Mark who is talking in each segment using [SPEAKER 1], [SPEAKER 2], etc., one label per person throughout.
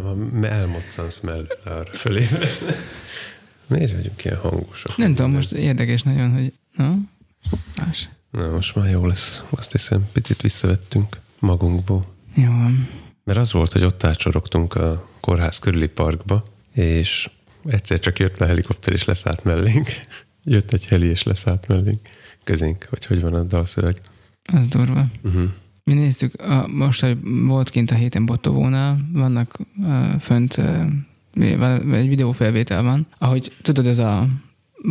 [SPEAKER 1] Nem, elmoccansz mellőle arra fölébredni. Miért vagyunk ilyen hangosak?
[SPEAKER 2] Nem tudom, most érdekes nagyon, hogy... Na, más.
[SPEAKER 1] Na, most már jó lesz. Azt hiszem, picit visszavettünk magunkból.
[SPEAKER 2] Jó van.
[SPEAKER 1] Mert az volt, hogy ott átsorogtunk a kórház körüli parkba, és egyszer csak jött a helikopter, és leszállt mellénk. Jött egy heli, és leszállt mellénk. Közénk, vagy hogy van a dalszöveg.
[SPEAKER 2] Az durva.
[SPEAKER 1] Uh-huh.
[SPEAKER 2] Mi néztük, a, most, hogy volt kint a héten Bottovónál, vannak uh, fönt, uh, egy videófelvétel van, ahogy tudod, ez a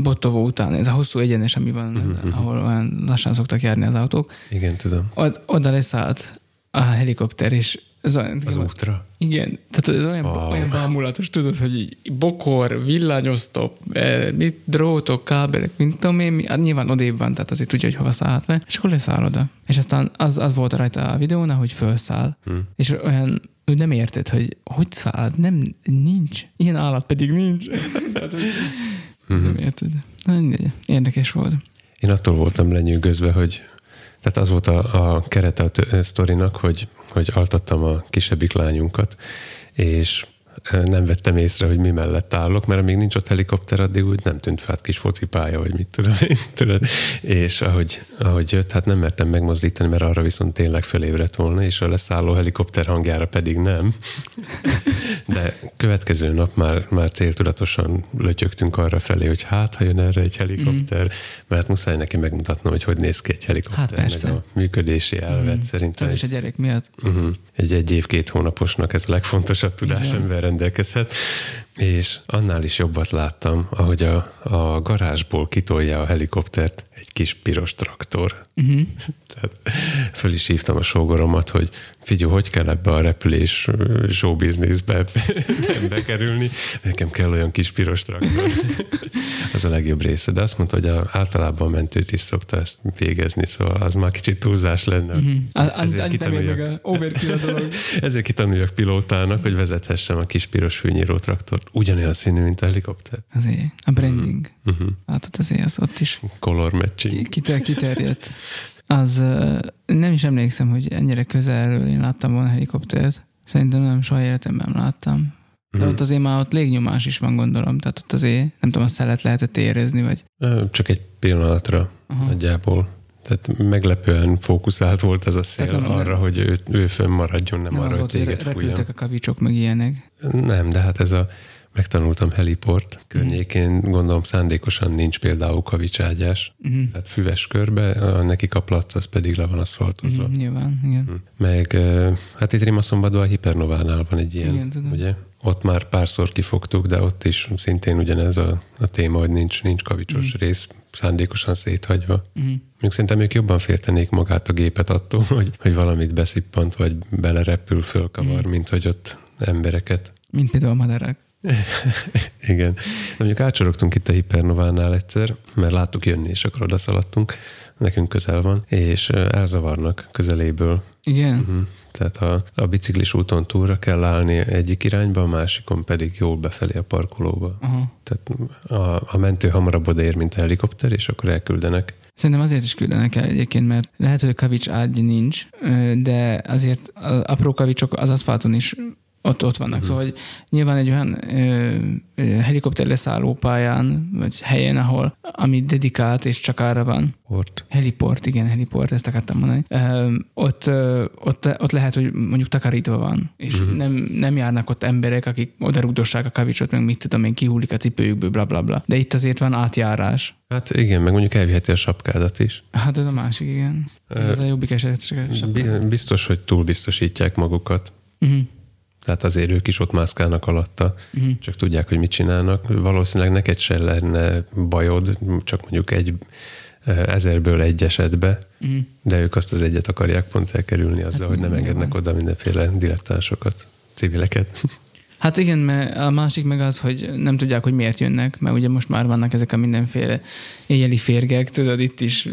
[SPEAKER 2] Bottovó után, ez a hosszú egyenes, ami van, uh-huh. ahol olyan lassan szoktak járni az autók.
[SPEAKER 1] Igen, tudom.
[SPEAKER 2] Od, oda leszállt a helikopter, és ez olyan,
[SPEAKER 1] Az útra.
[SPEAKER 2] Igen, tehát ez olyan,
[SPEAKER 1] wow.
[SPEAKER 2] olyan bámulatos, tudod, hogy így bokor, villányosztop, eh, mit, drótok, kábelek, mint tudom én, hát nyilván odébb van, tehát azért tudja, hogy hova szállt le, és akkor leszáll oda. És aztán az, az volt rajta a videón, hogy felszáll.
[SPEAKER 1] Hm.
[SPEAKER 2] És olyan, úgy nem érted, hogy hogy száll, nem, nincs. Ilyen állat pedig nincs. tehát, hogy
[SPEAKER 1] Mhm.
[SPEAKER 2] nem érted. Érdekes volt.
[SPEAKER 1] Én attól voltam lenyűgözve, hogy tehát az volt a, a kerete a sztorinak, hogy, hogy altattam a kisebbik lányunkat, és nem vettem észre, hogy mi mellett állok, mert amíg nincs ott helikopter, addig úgy nem tűnt fel hát kis focipálya, vagy mit tudom én, tudod. És ahogy, ahogy jött, hát nem mertem megmozdítani, mert arra viszont tényleg fölébredt volna, és a leszálló helikopter hangjára pedig nem. De következő nap már, már céltudatosan lötyögtünk arra felé, hogy hát, ha jön erre egy helikopter, mm. mert muszáj neki megmutatnom, hogy hogy néz ki egy helikopter,
[SPEAKER 2] Hát
[SPEAKER 1] meg a működési elvet. Mm. Szerintem
[SPEAKER 2] És a
[SPEAKER 1] egy,
[SPEAKER 2] gyerek miatt.
[SPEAKER 1] uh-huh, egy egy év, két hónaposnak ez a legfontosabb tudás,
[SPEAKER 2] Igen.
[SPEAKER 1] Rendelkezhet. És annál is jobbat láttam, ahogy a, a garázsból kitolja a helikoptert egy kis piros traktor.
[SPEAKER 2] Uh-huh.
[SPEAKER 1] Tehát föl is hívtam a sógoromat, hogy figyelj, hogy kell ebbe a repülés ö, showbizniszbe bekerülni. Nekem kell olyan kis piros traktor. az a legjobb része. De azt mondta, hogy a, általában a mentőt is szokta ezt végezni, szóval az már kicsit túlzás lenne.
[SPEAKER 2] Uh-huh. Az,
[SPEAKER 1] Ezért
[SPEAKER 2] az
[SPEAKER 1] kitanuljak.
[SPEAKER 2] meg a overkill a dolog.
[SPEAKER 1] Ezért kitanuljak pilótának, hogy vezethessem a kis piros fűnyíró traktort. Ugyanolyan színű, mint a helikopter.
[SPEAKER 2] Azért, a branding.
[SPEAKER 1] Uh-huh.
[SPEAKER 2] Látod, azért az ott is
[SPEAKER 1] Color matching.
[SPEAKER 2] kiter, kiterjedt. Az nem is emlékszem, hogy ennyire közelről én láttam volna helikoptert. Szerintem nem, soha életemben nem láttam. De
[SPEAKER 1] Mhm.
[SPEAKER 2] ott azért már ott légnyomás is van, gondolom. Tehát ott azért, nem tudom, a szelet lehetett érezni, vagy...
[SPEAKER 1] Csak egy pillanatra
[SPEAKER 2] Aha.
[SPEAKER 1] nagyjából. Tehát meglepően fókuszált volt ez a szél
[SPEAKER 2] Tehát nem-
[SPEAKER 1] arra, hogy ő, ő fönnmaradjon, nem,
[SPEAKER 2] Nem
[SPEAKER 1] arra,
[SPEAKER 2] az
[SPEAKER 1] hogy téged fújjon.
[SPEAKER 2] a kavicsok, meg ilyenek.
[SPEAKER 1] Nem, de hát ez a megtanultam heliport környékén, gondolom szándékosan nincs például kavicságyás,
[SPEAKER 2] Uh-huh.
[SPEAKER 1] tehát füves körbe, a nekik a plac az pedig le van aszfaltozva.
[SPEAKER 2] Uh-huh. Nyilván, igen.
[SPEAKER 1] Meg hát itt Rimaszombatban a Hipernovánál van egy ilyen,
[SPEAKER 2] Igen, tudom.
[SPEAKER 1] ugye? Ott már párszor kifogtuk, de ott is szintén ugyanez a, a téma, hogy nincs, nincs kavicsos
[SPEAKER 2] Mhm.
[SPEAKER 1] rész szándékosan széthagyva.
[SPEAKER 2] Uh-huh.
[SPEAKER 1] Még szerintem ők jobban féltenék magát a gépet attól, hogy, hogy valamit beszippant, vagy belerepül, fölkavar,
[SPEAKER 2] Mhm.
[SPEAKER 1] mint hogy ott embereket.
[SPEAKER 2] Mint például a madarak.
[SPEAKER 1] Igen. De mondjuk átsorogtunk itt a Hipernovánál egyszer, mert láttuk jönni, és akkor odaszaladtunk, nekünk közel van, és elzavarnak közeléből.
[SPEAKER 2] Igen?
[SPEAKER 1] Uh-huh. Tehát a, a biciklis úton túlra kell állni egyik irányba, a másikon pedig jól befelé a parkolóba.
[SPEAKER 2] Aha.
[SPEAKER 1] Tehát a, a mentő hamarabb odaér, mint a helikopter, és akkor elküldenek.
[SPEAKER 2] Szerintem azért is küldenek el egyébként, mert lehet, hogy a kavics ágy nincs, de azért az apró kavicsok az aszfalton is ott, ott vannak. Uh-huh. Szóval, hogy nyilván egy olyan ö, ö, helikopter leszálló pályán, vagy helyen, ahol, ami dedikált és csak arra van,
[SPEAKER 1] Ott.
[SPEAKER 2] heliport, igen, heliport, ezt akartam mondani, ö, ott, ö, ott, ott lehet, hogy mondjuk takarítva van, és uh-huh. nem, nem járnak ott emberek, akik oda rugdossák a kavicsot, meg mit tudom én, kihullik a cipőjükből, bla bla bla. De itt azért van átjárás.
[SPEAKER 1] Hát igen, meg mondjuk elviheti a sapkádat is.
[SPEAKER 2] Hát ez a másik, igen. Ez a jobbik esetre.
[SPEAKER 1] Bi- Biztos, hogy túlbiztosítják magukat.
[SPEAKER 2] Uh-huh.
[SPEAKER 1] Tehát azért ők is ott mászkálnak alatta,
[SPEAKER 2] Uh-huh.
[SPEAKER 1] csak tudják, hogy mit csinálnak. Valószínűleg neked se lenne bajod, csak mondjuk egy eh, ezerből egy esetbe,
[SPEAKER 2] Uh-huh.
[SPEAKER 1] de ők azt az egyet akarják pont elkerülni azzal, hogy nem
[SPEAKER 2] nyilván.
[SPEAKER 1] engednek oda mindenféle dilettánsokat, civileket.
[SPEAKER 2] Hát igen, mert a másik meg az, hogy nem tudják, hogy miért jönnek, mert ugye most már vannak ezek a mindenféle éjjeli férgek, tudod, itt is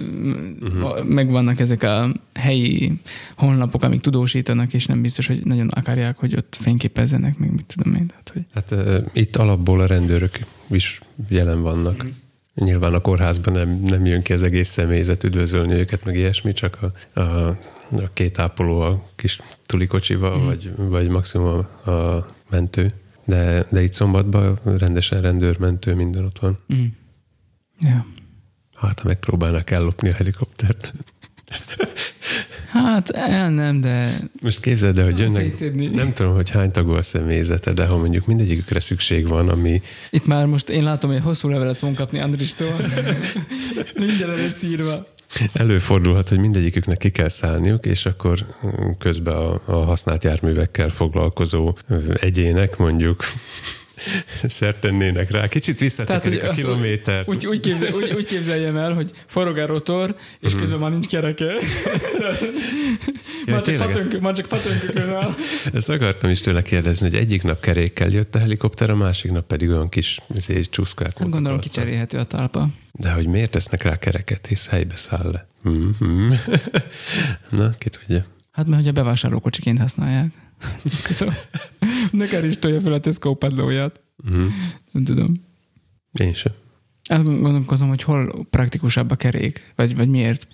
[SPEAKER 2] uh-huh. megvannak ezek a helyi honlapok, amik tudósítanak, és nem biztos, hogy nagyon akarják, hogy ott fényképezzenek, meg mit tudom én. Tehát, hogy...
[SPEAKER 1] Hát uh, itt alapból a rendőrök is jelen vannak.
[SPEAKER 2] Mhm.
[SPEAKER 1] Nyilván a kórházban nem, nem jön ki az egész személyzet üdvözölni őket, meg ilyesmi, csak a, a, a két ápoló a kis tulikocsival, mm. vagy, vagy maximum a mentő. De, de itt szombatban rendesen rendőrmentő, minden ott van.
[SPEAKER 2] Mm. Ja.
[SPEAKER 1] Hát, ha megpróbálnak ellopni a helikoptert.
[SPEAKER 2] Hát el nem, de...
[SPEAKER 1] Most képzeld el, hogy jönnek, nem tudom, hogy hány tagú a személyzete, de ha mondjuk mindegyikükre szükség van, ami...
[SPEAKER 2] Itt már most én látom, hogy hosszú levelet fogunk kapni Andristól. Mindjárt előtt szírva.
[SPEAKER 1] Előfordulhat, hogy mindegyiküknek ki kell szállniuk, és akkor közben a, a használt járművekkel foglalkozó egyének mondjuk tennének rá. Kicsit visszatekerik a kilométer.
[SPEAKER 2] Úgy, úgy, képzel, úgy, úgy képzeljem el, hogy forog a rotor, és mm. közben már nincs kereke. már, csak fatönk, már csak fatönkökön áll.
[SPEAKER 1] Ezt akartam is tőle kérdezni, hogy egyik nap kerékkel jött a helikopter, a másik nap pedig olyan kis izé, csúszkák
[SPEAKER 2] hát Gondolom kicserélhető a talpa.
[SPEAKER 1] De hogy miért tesznek rá kereket, hisz helybe száll le. Mm-hmm. Na, ki tudja.
[SPEAKER 2] Hát mert hogy a bevásárlókocsiként használják. kell is tolja fel a Tesco padlóját. Mm. Nem tudom.
[SPEAKER 1] Én sem.
[SPEAKER 2] Gondolkozom, hogy hol praktikusabb a kerék, vagy, vagy miért,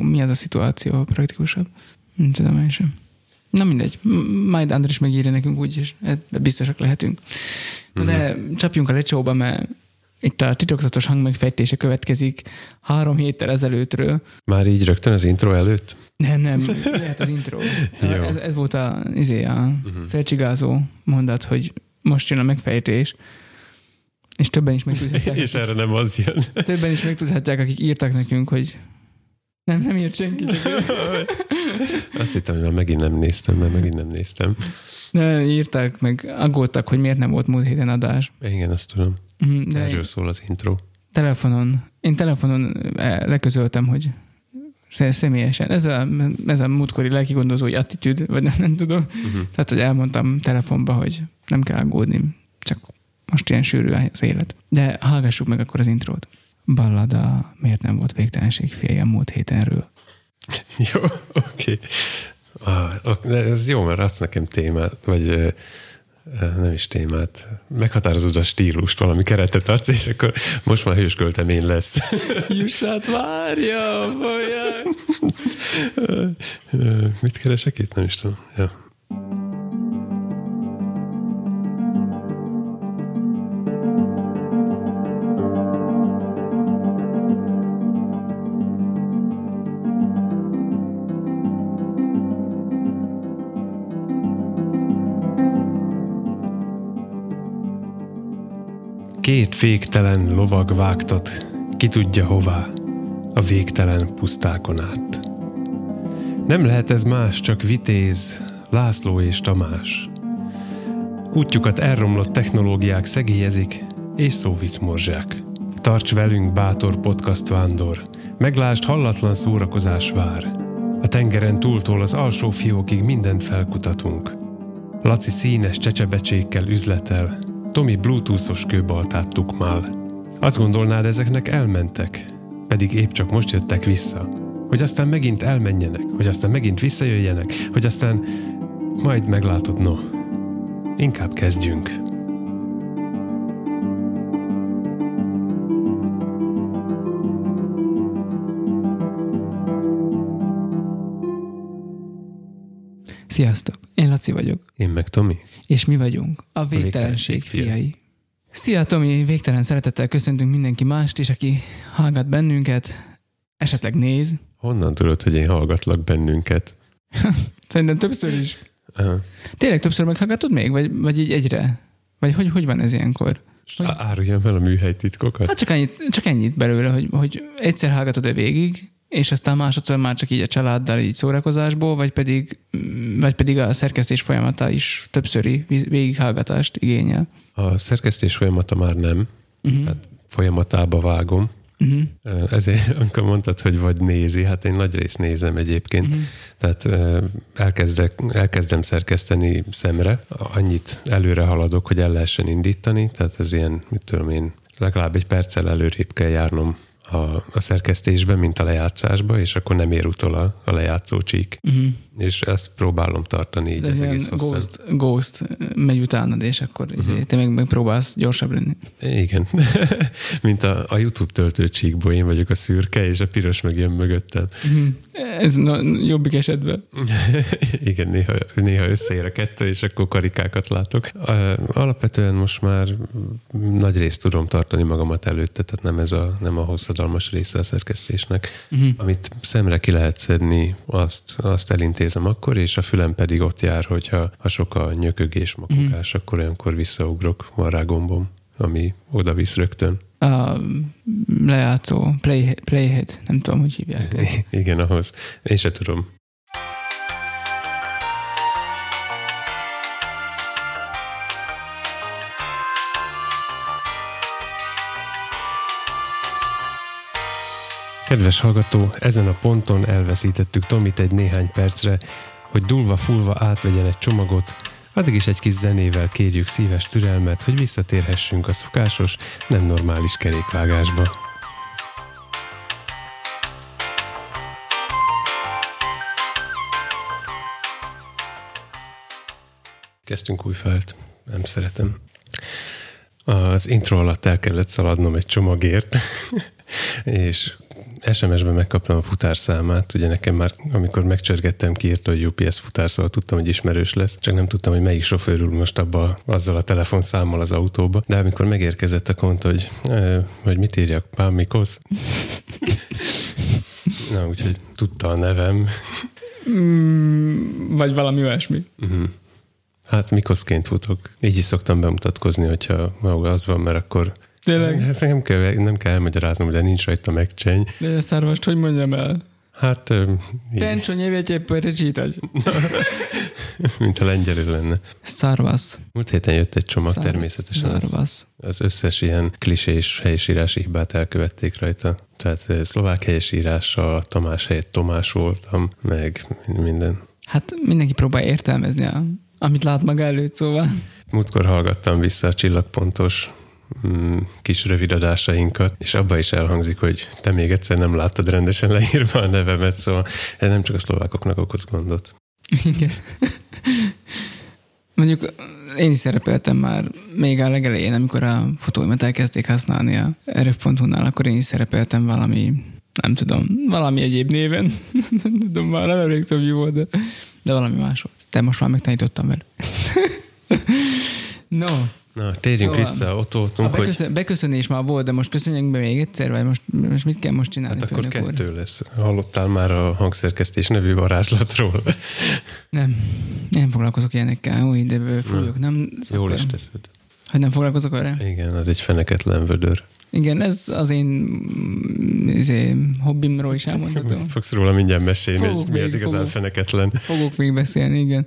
[SPEAKER 2] mi az a szituáció praktikusabb. Nem tudom én sem. Na mindegy, majd Andris megírja nekünk úgy, és biztosak lehetünk. De mm-hmm. csapjunk a lecsóba, mert itt a titokzatos hangmegfejtése következik három héttel ezelőttről.
[SPEAKER 1] Már így rögtön az intro előtt?
[SPEAKER 2] Nem, nem, lehet az intro. ez, ez volt a, izé, a uh-huh. felcsigázó mondat, hogy most jön a megfejtés. És többen is megtudhatják.
[SPEAKER 1] és erre nem az jön.
[SPEAKER 2] többen is megtudhatják, akik írtak nekünk, hogy nem, nem írt senki, csak
[SPEAKER 1] Azt hittem, hogy már megint nem néztem, mert megint nem néztem.
[SPEAKER 2] Ne, írták, meg aggódtak, hogy miért nem volt múlt héten adás.
[SPEAKER 1] Igen, azt tudom. Mhm, de Erről szól az intro.
[SPEAKER 2] Telefonon, én telefonon eh, leközöltem, hogy személyesen. Ez a, ez a múltkori lelkigondozói attitűd, vagy nem, nem tudom. Uh-huh. Tehát, hogy elmondtam telefonba, hogy nem kell aggódni, csak most ilyen sűrű az élet. De hallgassuk meg akkor az intrót. Ballada, miért nem volt végtelenség fia múlt hétenről?
[SPEAKER 1] Jó, oké. Okay. Ah, ez jó, mert adsz nekem témát, vagy nem is témát, meghatározod a stílust, valami keretet adsz, és akkor most már hősköltemény lesz.
[SPEAKER 2] Jussát várja, folyják.
[SPEAKER 1] Mit keresek itt? Nem is tudom. Ja. Két féktelen lovag vágtat, ki tudja hová, a végtelen pusztákon át. Nem lehet ez más, csak vitéz, László és Tamás. Útjukat elromlott technológiák szegélyezik, és szóvic morzsák. Tarts velünk, bátor podcast vándor, meglásd hallatlan szórakozás vár. A tengeren túltól az alsó fiókig mindent felkutatunk. Laci színes csecsebecsékkel üzletel, Tomi bluetoothos kőbaltát tukmál. Azt gondolnád, ezeknek elmentek, pedig épp csak most jöttek vissza. Hogy aztán megint elmenjenek, hogy aztán megint visszajöjjenek, hogy aztán majd meglátod, no. Inkább kezdjünk.
[SPEAKER 2] Sziasztok! Én Laci vagyok.
[SPEAKER 1] Én meg Tomi.
[SPEAKER 2] És mi vagyunk a végtelenség, fiai. Szia Tomi, végtelen szeretettel köszöntünk mindenki mást is, aki hallgat bennünket, esetleg néz.
[SPEAKER 1] Honnan tudod, hogy én hallgatlak bennünket?
[SPEAKER 2] Szerintem többször is. Aha. Tényleg többször meghallgatod még, vagy, vagy így egyre? Vagy hogy, hogy van ez ilyenkor?
[SPEAKER 1] Hogy... Áruljam fel a műhely titkokat?
[SPEAKER 2] Hát csak ennyit, csak ennyit belőle, hogy, hogy egyszer hallgatod-e végig, és aztán másodszor már csak így a családdal így szórakozásból, vagy pedig, vagy pedig a szerkesztés folyamata is többszöri végighallgatást igényel?
[SPEAKER 1] A szerkesztés folyamata már nem, uh-huh. tehát folyamatába vágom. Uh-huh. Ezért, amikor mondtad, hogy vagy nézi, hát én nagy részt nézem egyébként. Uh-huh. Tehát elkezdek, elkezdem szerkeszteni szemre, annyit előre haladok, hogy el lehessen indítani, tehát ez ilyen, mit tudom én, legalább egy perccel előrébb kell járnom a, a szerkesztésben, mint a lejátszásba, és akkor nem ér utol a, a lejátszó csík. Uh-huh. És ezt próbálom tartani így
[SPEAKER 2] Ez
[SPEAKER 1] az egész hosszan.
[SPEAKER 2] ghost, ghost megy utánad, és akkor uh-huh. te meg, meg próbálsz gyorsabb lenni.
[SPEAKER 1] Igen. mint a, a YouTube töltőcsíkból, én vagyok a szürke, és a piros meg jön mögöttem.
[SPEAKER 2] Uh-huh. Ez no, jobbik esetben.
[SPEAKER 1] Igen, néha, néha összeér a kettő, és akkor karikákat látok. Alapvetően most már nagy részt tudom tartani magamat előtte, tehát nem ez a, nem a hosszadalmas része a szerkesztésnek. Uh-huh. Amit szemre ki lehet szedni, azt, azt elintézem akkor, és a fülem pedig ott jár, hogyha ha sok a nyökögés, makogás, uh-huh. akkor olyankor visszaugrok, van rá gombom, ami oda visz rögtön.
[SPEAKER 2] A lejátszó, play, playhead, nem tudom, hogy hívják. Ezt.
[SPEAKER 1] Igen, ahhoz. Én se tudom. Kedves hallgató, ezen a ponton elveszítettük Tomit egy néhány percre, hogy dulva-fulva átvegyen egy csomagot, addig is egy kis zenével kérjük szíves türelmet, hogy visszatérhessünk a szokásos, nem normális kerékvágásba. Kezdtünk újfelt, nem szeretem. Az intro alatt el kellett szaladnom egy csomagért, és SMS-ben megkaptam a futárszámát, ugye nekem már, amikor megcsörgettem, kiírta, hogy UPS futár, szóval tudtam, hogy ismerős lesz, csak nem tudtam, hogy melyik sofőr ül most abba azzal a telefonszámmal az autóba. De amikor megérkezett a kont, hogy, hogy mit írjak, Pán Mikosz? Na, úgyhogy tudta a nevem.
[SPEAKER 2] Mm, vagy valami olyasmi. Uh-huh.
[SPEAKER 1] Hát Mikoszként futok. Így is szoktam bemutatkozni, hogyha maga az van, mert akkor
[SPEAKER 2] Tényleg?
[SPEAKER 1] Hát nem kell, nem kell elmagyaráznom, de nincs rajta megcseny.
[SPEAKER 2] De a szarvast, hogy mondjam el?
[SPEAKER 1] Hát...
[SPEAKER 2] Tencsó nyelvetje prečítať.
[SPEAKER 1] Mint a lengyelő lenne.
[SPEAKER 2] Szarvasz.
[SPEAKER 1] Múlt héten jött egy csomag Szar- természetesen.
[SPEAKER 2] Szarvasz.
[SPEAKER 1] Az, az összes ilyen klisés helyesírási hibát elkövették rajta. Tehát szlovák helyesírással Tamás helyett Tomás voltam, meg minden.
[SPEAKER 2] Hát mindenki próbál értelmezni, a, amit lát maga előtt, szóval.
[SPEAKER 1] Múltkor hallgattam vissza a csillagpontos Mm, kis rövidadásainkat, és abba is elhangzik, hogy te még egyszer nem láttad rendesen leírva a nevemet, szóval ez nem csak a szlovákoknak okoz gondot.
[SPEAKER 2] Igen. Mondjuk én is szerepeltem már még a legelején, amikor a fotóimat elkezdték használni a rf.hu-nál, akkor én is szerepeltem valami, nem tudom, valami egyéb néven. nem tudom, már nem emlékszem, hogy volt, de, de valami más volt. De most már megtanítottam vele. no,
[SPEAKER 1] Na, térjünk szóval, vissza, ott voltunk,
[SPEAKER 2] a beköszön, hogy... Beköszönés már volt, de most köszönjünk be még egyszer, vagy most, most mit kell most csinálni?
[SPEAKER 1] Hát akkor kettő úr? lesz. Hallottál már a hangszerkesztés nevű varázslatról?
[SPEAKER 2] Nem, nem foglalkozok ilyenekkel, új, de fújok, nem?
[SPEAKER 1] Jól akkor... is teszed.
[SPEAKER 2] Hogy nem foglalkozok vele?
[SPEAKER 1] Igen, az egy feneketlen vödör.
[SPEAKER 2] Igen, ez az én izé, hobbimról is elmondható.
[SPEAKER 1] Fogsz róla mindjárt mesélni, hogy mi az igazán fogok, feneketlen.
[SPEAKER 2] Fogok még beszélni, igen.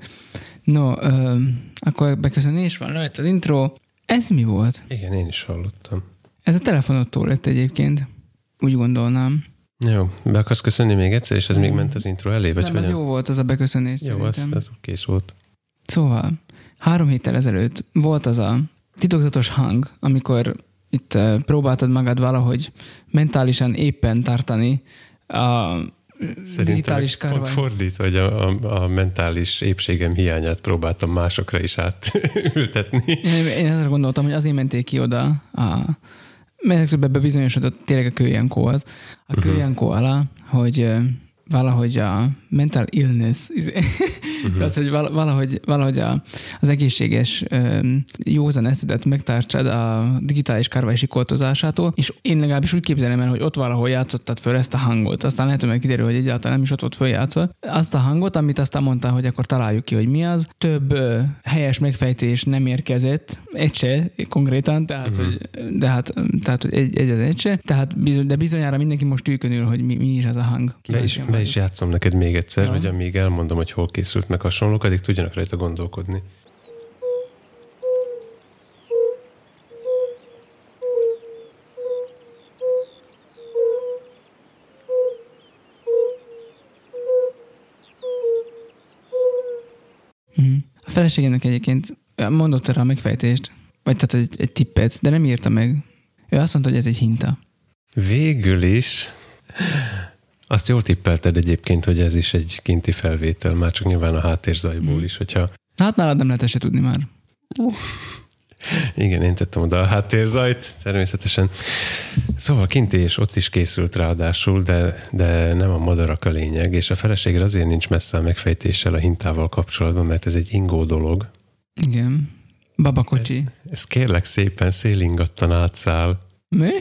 [SPEAKER 2] No, ö, akkor beköszönés van, lehet az intro. Ez mi volt?
[SPEAKER 1] Igen, én is hallottam.
[SPEAKER 2] Ez a telefonottól lett egyébként. Úgy gondolnám.
[SPEAKER 1] Jó, be akarsz köszönni még egyszer, és ez még ment az intro elé? Vagy
[SPEAKER 2] Nem, ez jó volt az a beköszönés
[SPEAKER 1] Jó, az, az kész volt.
[SPEAKER 2] Szóval, három héttel ezelőtt volt az a titokzatos hang, amikor itt próbáltad magad valahogy mentálisan éppen tartani a
[SPEAKER 1] Szerintem digitális pont fordít, vagy a, a, a mentális épségem hiányát próbáltam másokra is átültetni.
[SPEAKER 2] Én, én arra gondoltam, hogy azért menték ki oda, a, mert bebizonyosodott tényleg a Kőjenkó az, a uh-huh. Kőjenkó alá, hogy valahogy a mental illness, uh-huh. tehát hogy valahogy, valahogy a, az egészséges józan eszedet megtartsad a digitális kárvai sikoltozásától, és én legalábbis úgy képzelem el, hogy ott valahol játszottad föl ezt a hangot. Aztán lehet, hogy kiderül, hogy egyáltalán nem is ott volt följátszva. Azt a hangot, amit aztán mondta, hogy akkor találjuk ki, hogy mi az. Több helyes megfejtés nem érkezett, egy se konkrétan, tehát, uh-huh. hogy, de hát, tehát hogy egy, egy, egy se. Tehát bizony, de bizonyára mindenki most tűkönül, hogy mi, mi is ez a hang.
[SPEAKER 1] Is, be is játszom neked még egyszer, ja. hogy amíg elmondom, hogy hol készült meg hasonlók, addig tudjanak rajta gondolkodni.
[SPEAKER 2] Mhm. A feleségemnek egyébként mondott erre a megfejtést, vagy tehát egy, egy tippet, de nem írta meg. Ő azt mondta, hogy ez egy hinta.
[SPEAKER 1] Végül is azt jól tippelted egyébként, hogy ez is egy kinti felvétel, már csak nyilván a háttérzajból mm. is, hogyha...
[SPEAKER 2] Hát nálad nem lehet se tudni már.
[SPEAKER 1] Igen, én tettem oda a háttérzajt, természetesen. Szóval kinti és ott is készült ráadásul, de, de nem a madarak a lényeg, és a feleségre azért nincs messze a megfejtéssel a hintával kapcsolatban, mert ez egy ingó dolog.
[SPEAKER 2] Igen. Babakocsi.
[SPEAKER 1] Ez, ez kérlek szépen szélingattan átszáll.
[SPEAKER 2] Mi?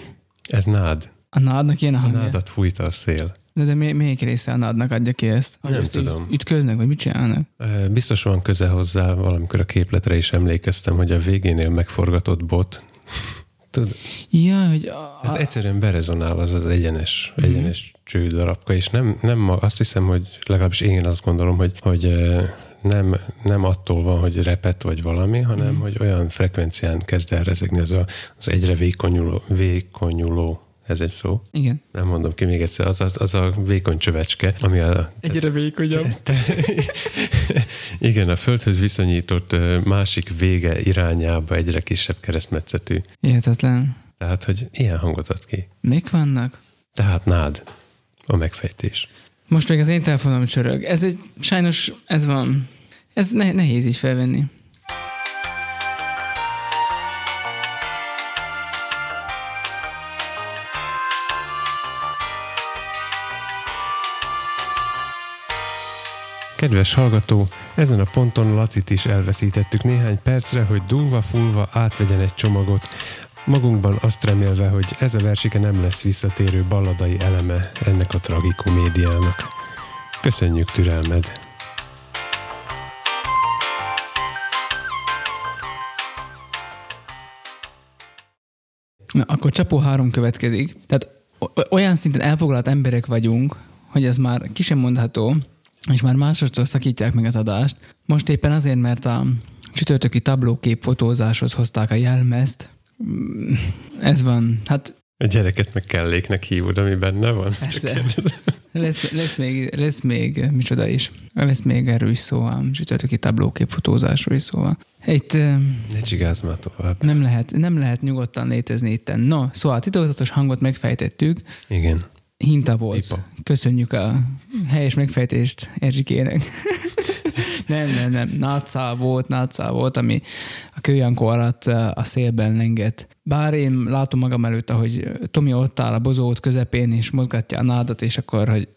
[SPEAKER 1] Ez nád.
[SPEAKER 2] A nádnak ilyen a
[SPEAKER 1] A
[SPEAKER 2] hangja?
[SPEAKER 1] nádat fújta a szél.
[SPEAKER 2] De, de mi, melyik része a nádnak adja ki ezt? Hogy
[SPEAKER 1] Nem
[SPEAKER 2] ezt így
[SPEAKER 1] tudom.
[SPEAKER 2] Ütköznek, vagy mit csinálnak?
[SPEAKER 1] Biztos van köze hozzá, valamikor a képletre is emlékeztem, hogy a végénél megforgatott bot, Tud,
[SPEAKER 2] Ja, hogy a,
[SPEAKER 1] hát egyszerűen berezonál az az egyenes,
[SPEAKER 2] Mhm.
[SPEAKER 1] egyenes csődarabka, és nem, nem azt hiszem, hogy legalábbis én azt gondolom, hogy, hogy nem, nem attól van, hogy repet vagy valami, hanem
[SPEAKER 2] Mhm.
[SPEAKER 1] hogy olyan frekvencián kezd el rezegni az, a, az egyre vékonyuló, vékonyuló, ez egy szó,
[SPEAKER 2] igen.
[SPEAKER 1] nem mondom ki még egyszer, az, az, az a vékony csövecske, ami a
[SPEAKER 2] Egyre vékonyabb.
[SPEAKER 1] Igen, a földhöz viszonyított másik vége irányába egyre kisebb keresztmetszetű.
[SPEAKER 2] Hihetetlen.
[SPEAKER 1] Tehát, hogy ilyen hangot ad ki.
[SPEAKER 2] Mik vannak?
[SPEAKER 1] Tehát nád a megfejtés.
[SPEAKER 2] Most még az én telefonom csörög. Ez egy, sajnos ez van. Ez ne, nehéz így felvenni.
[SPEAKER 1] Kedves hallgató, ezen a ponton Lacit is elveszítettük néhány percre, hogy dúlva-fulva átvegyen egy csomagot, magunkban azt remélve, hogy ez a versike nem lesz visszatérő balladai eleme ennek a tragikomédiának. Köszönjük türelmed!
[SPEAKER 2] Na, akkor csapó három következik. Tehát olyan szinten elfoglalt emberek vagyunk, hogy ez már ki sem mondható, és már másodszor szakítják meg az adást. Most éppen azért, mert a csütörtöki tablókép fotózáshoz hozták a jelmezt. Mm, Ez van. Hát
[SPEAKER 1] A gyereket meg kelléknek hívod, ami benne van?
[SPEAKER 2] Persze. lesz, lesz, még, lesz még, micsoda is, lesz még erről is szó, a csütörtöki tablókép fotózásról is szó. Itt
[SPEAKER 1] Ne csigázz már tovább.
[SPEAKER 2] nem lehet, nem lehet nyugodtan létezni itten. No, szóval a titokzatos hangot megfejtettük,
[SPEAKER 1] Igen.
[SPEAKER 2] Hinta volt.
[SPEAKER 1] Pipa.
[SPEAKER 2] Köszönjük a helyes megfejtést Erzsikének. nem, nem, nem. Nátszál volt, nátszál volt, ami a kőjankó alatt uh, a szélben lengett. Bár én látom magam előtt, ahogy Tomi ott áll a bozót közepén, és mozgatja a nádat, és akkor, hogy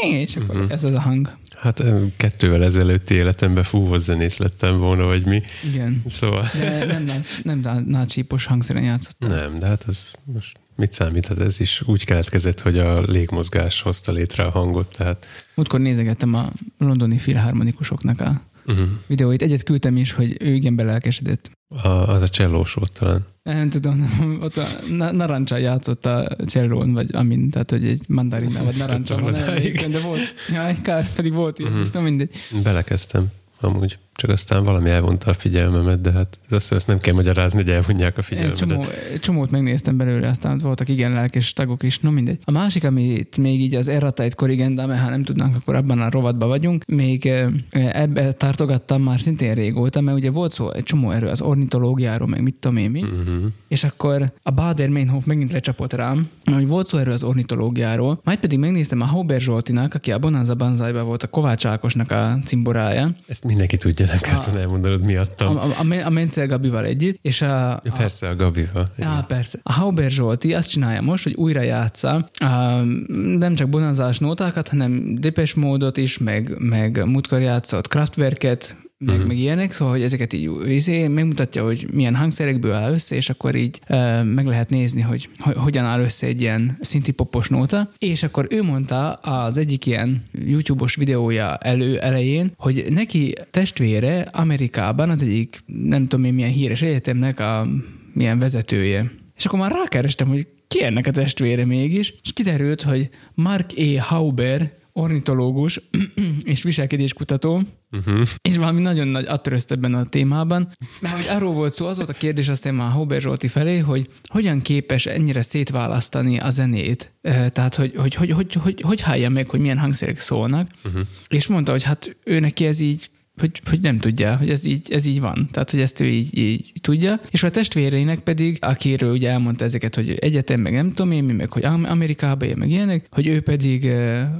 [SPEAKER 2] és akkor uh-huh. ez az a hang.
[SPEAKER 1] Hát ö, kettővel ezelőtti életemben fúvós zenész lettem volna, vagy mi.
[SPEAKER 2] Igen.
[SPEAKER 1] Szóval
[SPEAKER 2] De nem, nem, nem, nem nácsípos hangszeren játszottam.
[SPEAKER 1] nem, de hát ez most mit számít? Hát ez is úgy keletkezett, hogy a légmozgás hozta létre a hangot, tehát
[SPEAKER 2] Múltkor nézegettem a londoni filharmonikusoknak a
[SPEAKER 1] uh-huh.
[SPEAKER 2] videóit. Egyet küldtem is, hogy ő igen belelkesedett.
[SPEAKER 1] a, az a csellós volt talán.
[SPEAKER 2] Nem tudom, ott a na- Narancsa játszott a csellón, vagy amin, tehát hogy egy mandarina, vagy narancsa, emlékszem, de volt. Jaj, kár, pedig volt ilyen, uh-huh. és nem mindegy.
[SPEAKER 1] Belekezdtem amúgy. Csak aztán valami elvonta a figyelmemet, de hát azt, azt nem kell magyarázni, hogy elvonják a
[SPEAKER 2] Egy
[SPEAKER 1] figyelmedet.
[SPEAKER 2] csomó, csomót megnéztem belőle, aztán voltak igen lelkes tagok is, no mindegy. A másik, amit még így az erratait korrigenda, mert ha nem tudnánk, akkor abban a rovatban vagyunk, még ebbe tartogattam már szintén régóta, mert ugye volt szó egy csomó erről az ornitológiáról, meg mit tudom én mi,
[SPEAKER 1] Uh-huh.
[SPEAKER 2] és akkor a Bader Meinhof megint lecsapott rám, hogy volt szó erről az ornitológiáról, majd pedig megnéztem a Hauber Zsoltinak, aki a Bonanza Banzaiban volt a Kovács Ákosnak a cimborája,
[SPEAKER 1] Ezt mindenki tudja, nem kellett volna elmondanod
[SPEAKER 2] a,
[SPEAKER 1] miattam.
[SPEAKER 2] a, a, Men- a Mencel Gabival együtt, és a, a,
[SPEAKER 1] Persze a Gabival.
[SPEAKER 2] Ja, persze. A Hauber Zsolti azt csinálja most, hogy újra játsza uh, nem csak bonanzás nótákat, hanem depes módot is, meg, meg múltkor játszott Kraftwerket, meg, uh-huh. meg ilyenek, szóval, hogy ezeket így izé, megmutatja, hogy milyen hangszerekből áll össze, és akkor így uh, meg lehet nézni, hogy ho- hogyan áll össze egy ilyen szinti popos nóta. És akkor ő mondta az egyik ilyen YouTube-os videója elő elején, hogy neki testvére Amerikában az egyik, nem tudom én milyen híres egyetemnek a milyen vezetője. És akkor már rákerestem, hogy ki ennek a testvére mégis, és kiderült, hogy Mark E. Hauber, ornitológus és viselkedéskutató,
[SPEAKER 1] Uh-huh.
[SPEAKER 2] és valami nagyon nagy atrözt ebben a témában. Mert hogy arról volt szó, az volt a kérdés azt hiszem a Hauber Zsolti felé, hogy hogyan képes ennyire szétválasztani a zenét. Eh, Tehát, hogy hogy, hogy, hogy, hogy, hogy hallja meg, hogy milyen hangszerek szólnak. Uh-huh. És mondta, hogy hát ő neki ez így hogy, hogy nem tudja, hogy ez így, ez így van. Tehát, hogy ezt ő így, így tudja. És a testvéreinek pedig, akiről ugye elmondta ezeket, hogy egyetem, meg nem tudom én, mi, meg hogy Amerikába él, meg ilyenek, hogy ő pedig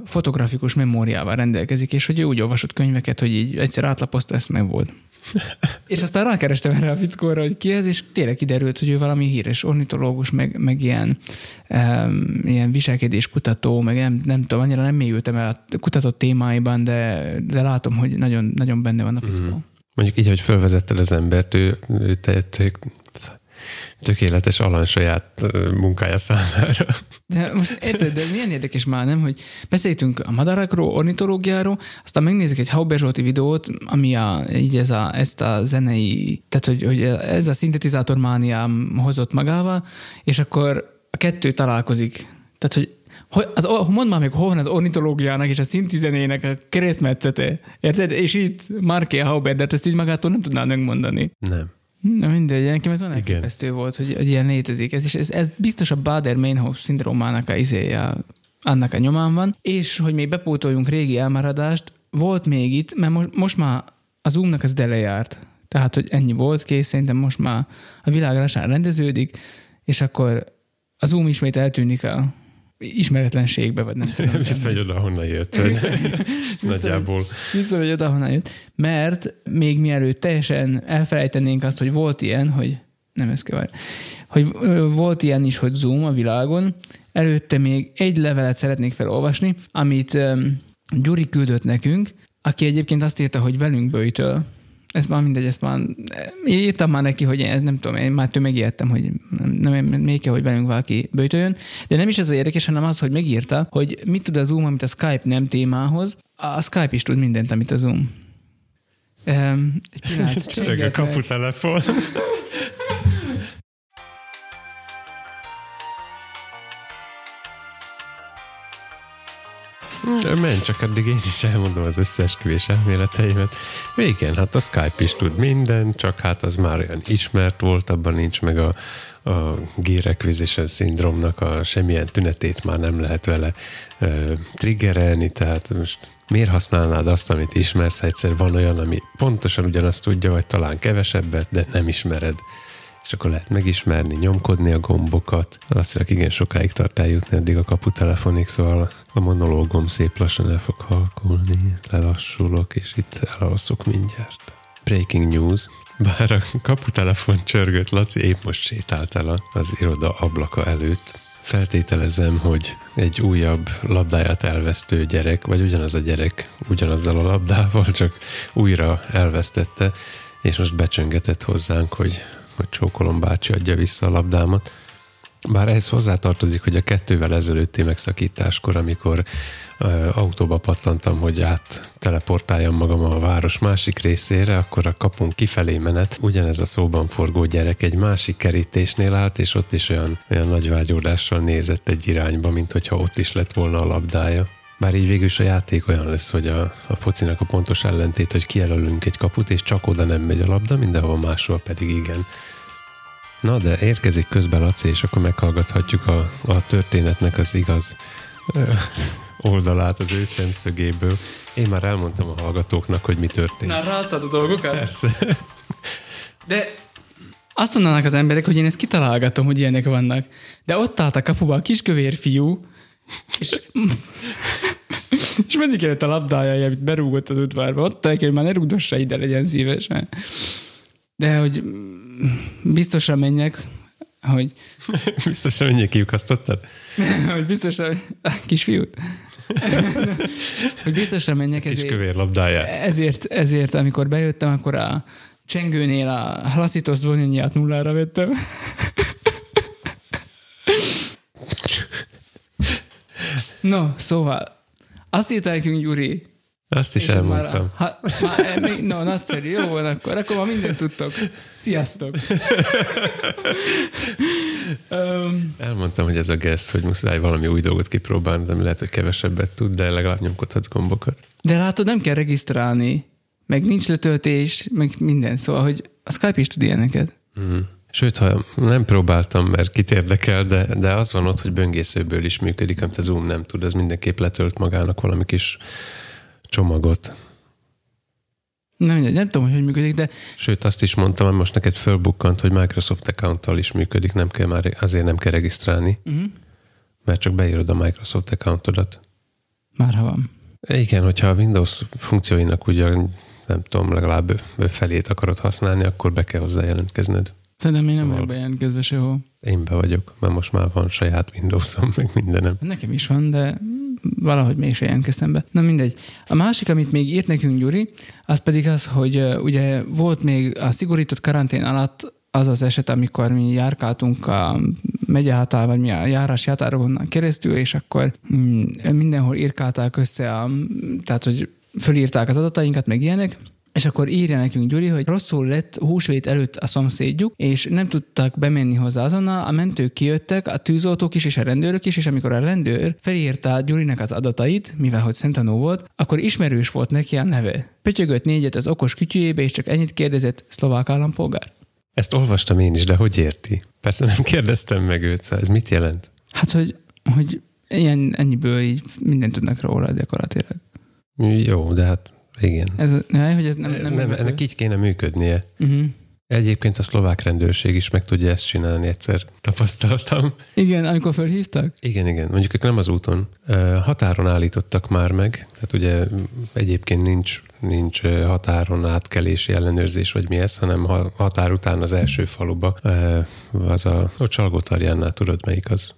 [SPEAKER 2] fotografikus memóriával rendelkezik, és hogy ő úgy olvasott könyveket, hogy így egyszer átlapozta, ezt meg volt. és aztán rákerestem erre a fickóra, hogy ki ez, és tényleg kiderült, hogy ő valami híres ornitológus, meg, meg ilyen, um, ilyen viselkedéskutató, meg nem, nem tudom, annyira nem mélyültem el a kutatott témáiban, de, de látom, hogy nagyon, nagyon benne van a fickó. Mm.
[SPEAKER 1] Mondjuk így, hogy felvezetted az embert, ő, ő te, te, tökéletes alany saját munkája számára.
[SPEAKER 2] De most érted, de milyen érdekes már, nem, hogy beszéltünk a madarakról, ornitológiáról, aztán megnézzük egy Hauber Zsolti videót, ami a, így ez a, ezt a zenei, tehát hogy, hogy ez a szintetizátor mániám hozott magával, és akkor a kettő találkozik. Tehát, hogy az, mondd már meg, hol van az ornitológiának és a szintizenének a keresztmetszete. Érted? És itt Marké Hauber, de hát ezt így magától nem tudnál megmondani.
[SPEAKER 1] Nem.
[SPEAKER 2] Na mindegy, nekem ez olyan elképesztő volt, hogy, hogy ilyen létezik. Ez, és ez, ez biztos a Bader-Meinhof szindrómának a izéje, annak a nyomán van, és hogy még bepótoljunk régi elmaradást, volt még itt, mert most, most már az Zoomnak az dele járt. Tehát, hogy ennyi volt, kész, szerintem most már a világ lassan rendeződik, és akkor az Zoom ismét eltűnik a ismeretlenségbe, vagy nem
[SPEAKER 1] tudom. Visszamegy oda, honnan jött. Nagyjából.
[SPEAKER 2] Visszamegy oda, honnan jött. Mert még mielőtt teljesen elfelejtenénk azt, hogy volt ilyen, hogy nem ez kell, hogy volt ilyen is, hogy Zoom a világon, előtte még egy levelet szeretnék felolvasni, amit Gyuri küldött nekünk, aki egyébként azt írta, hogy velünk bőjtől, ez már mindegy, ezt már írtam már neki, hogy én nem tudom, én már től megijedtem, hogy nem, még kell, hogy velünk valaki bőjtöljön, de nem is ez az érdekes, hanem az, hogy megírta, hogy mit tud a Zoom, amit a Skype nem témához, a Skype is tud mindent, amit a Zoom.
[SPEAKER 1] Um, egy a kaputelefon. Menj, csak addig én is elmondom az összeesküvés elméleteimet. Igen, hát a Skype is tud minden, csak hát az már olyan ismert volt, abban nincs meg a, a szindrómnak a semmilyen tünetét már nem lehet vele uh, triggerelni, tehát most miért használnád azt, amit ismersz, egyszer van olyan, ami pontosan ugyanazt tudja, vagy talán kevesebbet, de nem ismered és akkor lehet megismerni, nyomkodni a gombokat. Azt igen sokáig tart eljutni addig a kaputelefonig, szóval a monológom szép lassan el fog halkulni, lelassulok, és itt elalszok mindjárt. Breaking news. Bár a kaputelefon csörgött, Laci épp most sétált el az iroda ablaka előtt. Feltételezem, hogy egy újabb labdáját elvesztő gyerek, vagy ugyanaz a gyerek ugyanazzal a labdával, csak újra elvesztette, és most becsöngetett hozzánk, hogy hogy Csókolom bácsi adja vissza a labdámat. Bár ehhez hozzátartozik, hogy a kettővel ezelőtti megszakításkor, amikor ö, autóba pattantam, hogy át teleportáljam magam a város másik részére, akkor a kapunk kifelé menet, ugyanez a szóban forgó gyerek egy másik kerítésnél állt, és ott is olyan, olyan nagy vágyódással nézett egy irányba, mint hogyha ott is lett volna a labdája. Bár így végül is a játék olyan lesz, hogy a, a focinak a pontos ellentét, hogy kijelölünk egy kaput, és csak oda nem megy a labda, mindenhol máshol pedig igen. Na, de érkezik közben Laci, és akkor meghallgathatjuk a, a történetnek az igaz oldalát az ő szemszögéből. Én már elmondtam a hallgatóknak, hogy mi történt.
[SPEAKER 2] Na, ráadtad a dolgokat?
[SPEAKER 1] Persze.
[SPEAKER 2] De azt mondanak az emberek, hogy én ezt kitalálgatom, hogy ilyenek vannak. De ott állt a kapuba a kiskövér fiú, és, és mindig kellett a labdája, amit berúgott az udvarba. Ott neki, hogy már ne rúgdossa ide, legyen szívesen. De hogy biztosra menjek, hogy...
[SPEAKER 1] biztosan menjek kiukasztottad?
[SPEAKER 2] hogy biztosan... Kisfiút? hogy biztosra menjek.
[SPEAKER 1] Ezért, kövér labdáját.
[SPEAKER 2] Ezért, ezért, amikor bejöttem, akkor a csengőnél a Lasszitos Zvonyinyát nullára vettem. no, szóval azt írta nekünk Gyuri,
[SPEAKER 1] azt is elmondtam.
[SPEAKER 2] Már, ha, már, még, no, nagyszerű, jó van akkor, akkor már mindent tudtok. Sziasztok!
[SPEAKER 1] um, Elmondtam, hogy ez a guest, hogy muszáj valami új dolgot kipróbálni, ami lehet, hogy kevesebbet tud, de legalább nyomkodhatsz gombokat.
[SPEAKER 2] De látod, nem kell regisztrálni, meg nincs letöltés, meg minden, szóval, hogy a Skype is tud ilyeneket.
[SPEAKER 1] Mm. Sőt, ha nem próbáltam, mert kit érdekel, de, de az van ott, hogy böngészőből is működik, amit a Zoom nem tud, ez mindenképp letölt magának valami kis csomagot.
[SPEAKER 2] Nem, mindegy, nem tudom, hogy hogy működik, de
[SPEAKER 1] Sőt, azt is mondtam, hogy most neked fölbukkant, hogy Microsoft accounttal is működik, nem kell már, azért nem kell regisztrálni,
[SPEAKER 2] uh-huh.
[SPEAKER 1] mert csak beírod a Microsoft accountodat.
[SPEAKER 2] már ha van.
[SPEAKER 1] Igen, hogyha a Windows funkcióinak ugye nem tudom, legalább felét akarod használni, akkor be kell hozzá jelentkezned.
[SPEAKER 2] Szerintem nem
[SPEAKER 1] Szóval-
[SPEAKER 2] vagyok bejelentkezve sehol.
[SPEAKER 1] Én be vagyok, mert most már van saját Windowsom, meg mindenem.
[SPEAKER 2] Nekem is van, de valahogy mégse jelentkeztem be. Na mindegy. A másik, amit még írt nekünk Gyuri, az pedig az, hogy ugye volt még a szigorított karantén alatt az az eset, amikor mi járkáltunk a megyehatár, vagy mi a járási határokon keresztül, és akkor mm, mindenhol írkálták össze, a, tehát hogy fölírták az adatainkat, meg ilyenek, és akkor írja nekünk Gyuri, hogy rosszul lett húsvét előtt a szomszédjuk, és nem tudtak bemenni hozzá azonnal, a mentők kijöttek, a tűzoltók is, és a rendőrök is, és amikor a rendőr felírta Gyurinek az adatait, mivel hogy szemtanú volt, akkor ismerős volt neki a neve. Pötyögött négyet az okos kütyüjébe, és csak ennyit kérdezett, szlovák állampolgár.
[SPEAKER 1] Ezt olvastam én is, de hogy érti? Persze nem kérdeztem meg őt, szóval ez mit jelent?
[SPEAKER 2] Hát, hogy, hogy ilyen, ennyiből így mindent tudnak róla gyakorlatilag.
[SPEAKER 1] Jó, de hát igen.
[SPEAKER 2] Ez, ne, hogy ez nem...
[SPEAKER 1] Nem,
[SPEAKER 2] nem,
[SPEAKER 1] ennek így kéne működnie.
[SPEAKER 2] Uh-huh.
[SPEAKER 1] Egyébként a szlovák rendőrség is meg tudja ezt csinálni, egyszer tapasztaltam.
[SPEAKER 2] Igen, amikor felhívtak?
[SPEAKER 1] Igen, igen. Mondjuk ők nem az úton. Határon állítottak már meg, tehát ugye egyébként nincs, nincs határon átkelési ellenőrzés, vagy mi ez, hanem ha- határ után az első faluba, az a, a Csalgótarjánnál tudod melyik az?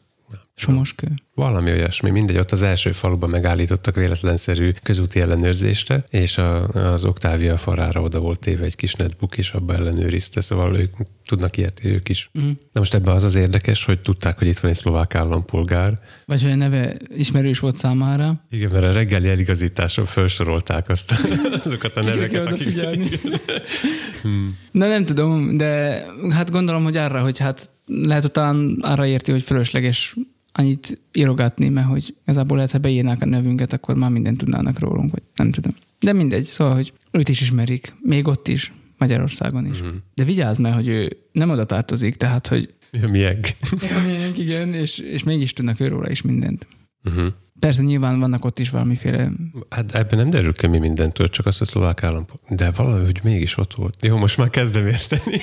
[SPEAKER 2] Somoskő.
[SPEAKER 1] Valami olyasmi, mindegy, ott az első faluban megállítottak véletlenszerű közúti ellenőrzésre, és a, az Octavia farára oda volt téve egy kis netbook, és abba ellenőrizte, szóval ők tudnak ilyet ők is.
[SPEAKER 2] Uh-huh.
[SPEAKER 1] Na most ebben az az érdekes, hogy tudták, hogy itt van egy szlovák állampolgár.
[SPEAKER 2] Vagy hogy a neve ismerős volt számára.
[SPEAKER 1] Igen, mert a reggeli eligazításon felsorolták azt, azokat a
[SPEAKER 2] Ki
[SPEAKER 1] neveket, akik...
[SPEAKER 2] odafigyelni. Na nem tudom, de hát gondolom, hogy arra, hogy hát lehet, hogy talán arra érti, hogy fölösleges annyit írogatni, mert hogy igazából lehet, ha beírnák a nevünket, akkor már mindent tudnának rólunk, vagy nem tudom. De mindegy, szóval, hogy őt is ismerik, még ott is, Magyarországon is.
[SPEAKER 1] Mhm.
[SPEAKER 2] De vigyázz, mert hogy ő nem oda tartozik, tehát, hogy
[SPEAKER 1] Ja, mieg.
[SPEAKER 2] Milyen, igen, és, és mégis tudnak őróla is mindent.
[SPEAKER 1] Uh-huh.
[SPEAKER 2] Persze nyilván vannak ott is valamiféle...
[SPEAKER 1] Hát ebben nem derül ki mi mindentől, csak azt a szlovák állampolgár. De valahogy mégis ott volt. Jó, most már kezdem érteni.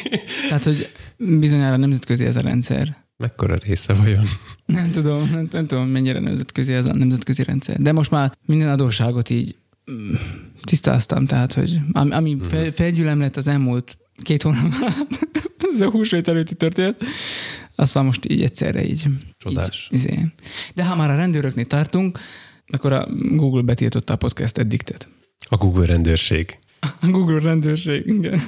[SPEAKER 2] Tehát, hogy bizonyára nemzetközi ez a rendszer.
[SPEAKER 1] Mekkora része vajon?
[SPEAKER 2] Nem tudom, nem, nem tudom, mennyire nemzetközi ez a nemzetközi rendszer. De most már minden adósságot így mm, tisztáztam, tehát, hogy ami, ami
[SPEAKER 1] Mhm.
[SPEAKER 2] fel, felgyűlem lett az elmúlt két hónap alatt, ez a húsvét előtti történet, azt már most így egyszerre így.
[SPEAKER 1] Csodás.
[SPEAKER 2] Így, izé. De ha már a rendőröknél tartunk, akkor a Google betiltotta a podcast eddiktet.
[SPEAKER 1] A Google rendőrség.
[SPEAKER 2] A Google rendőrség, igen.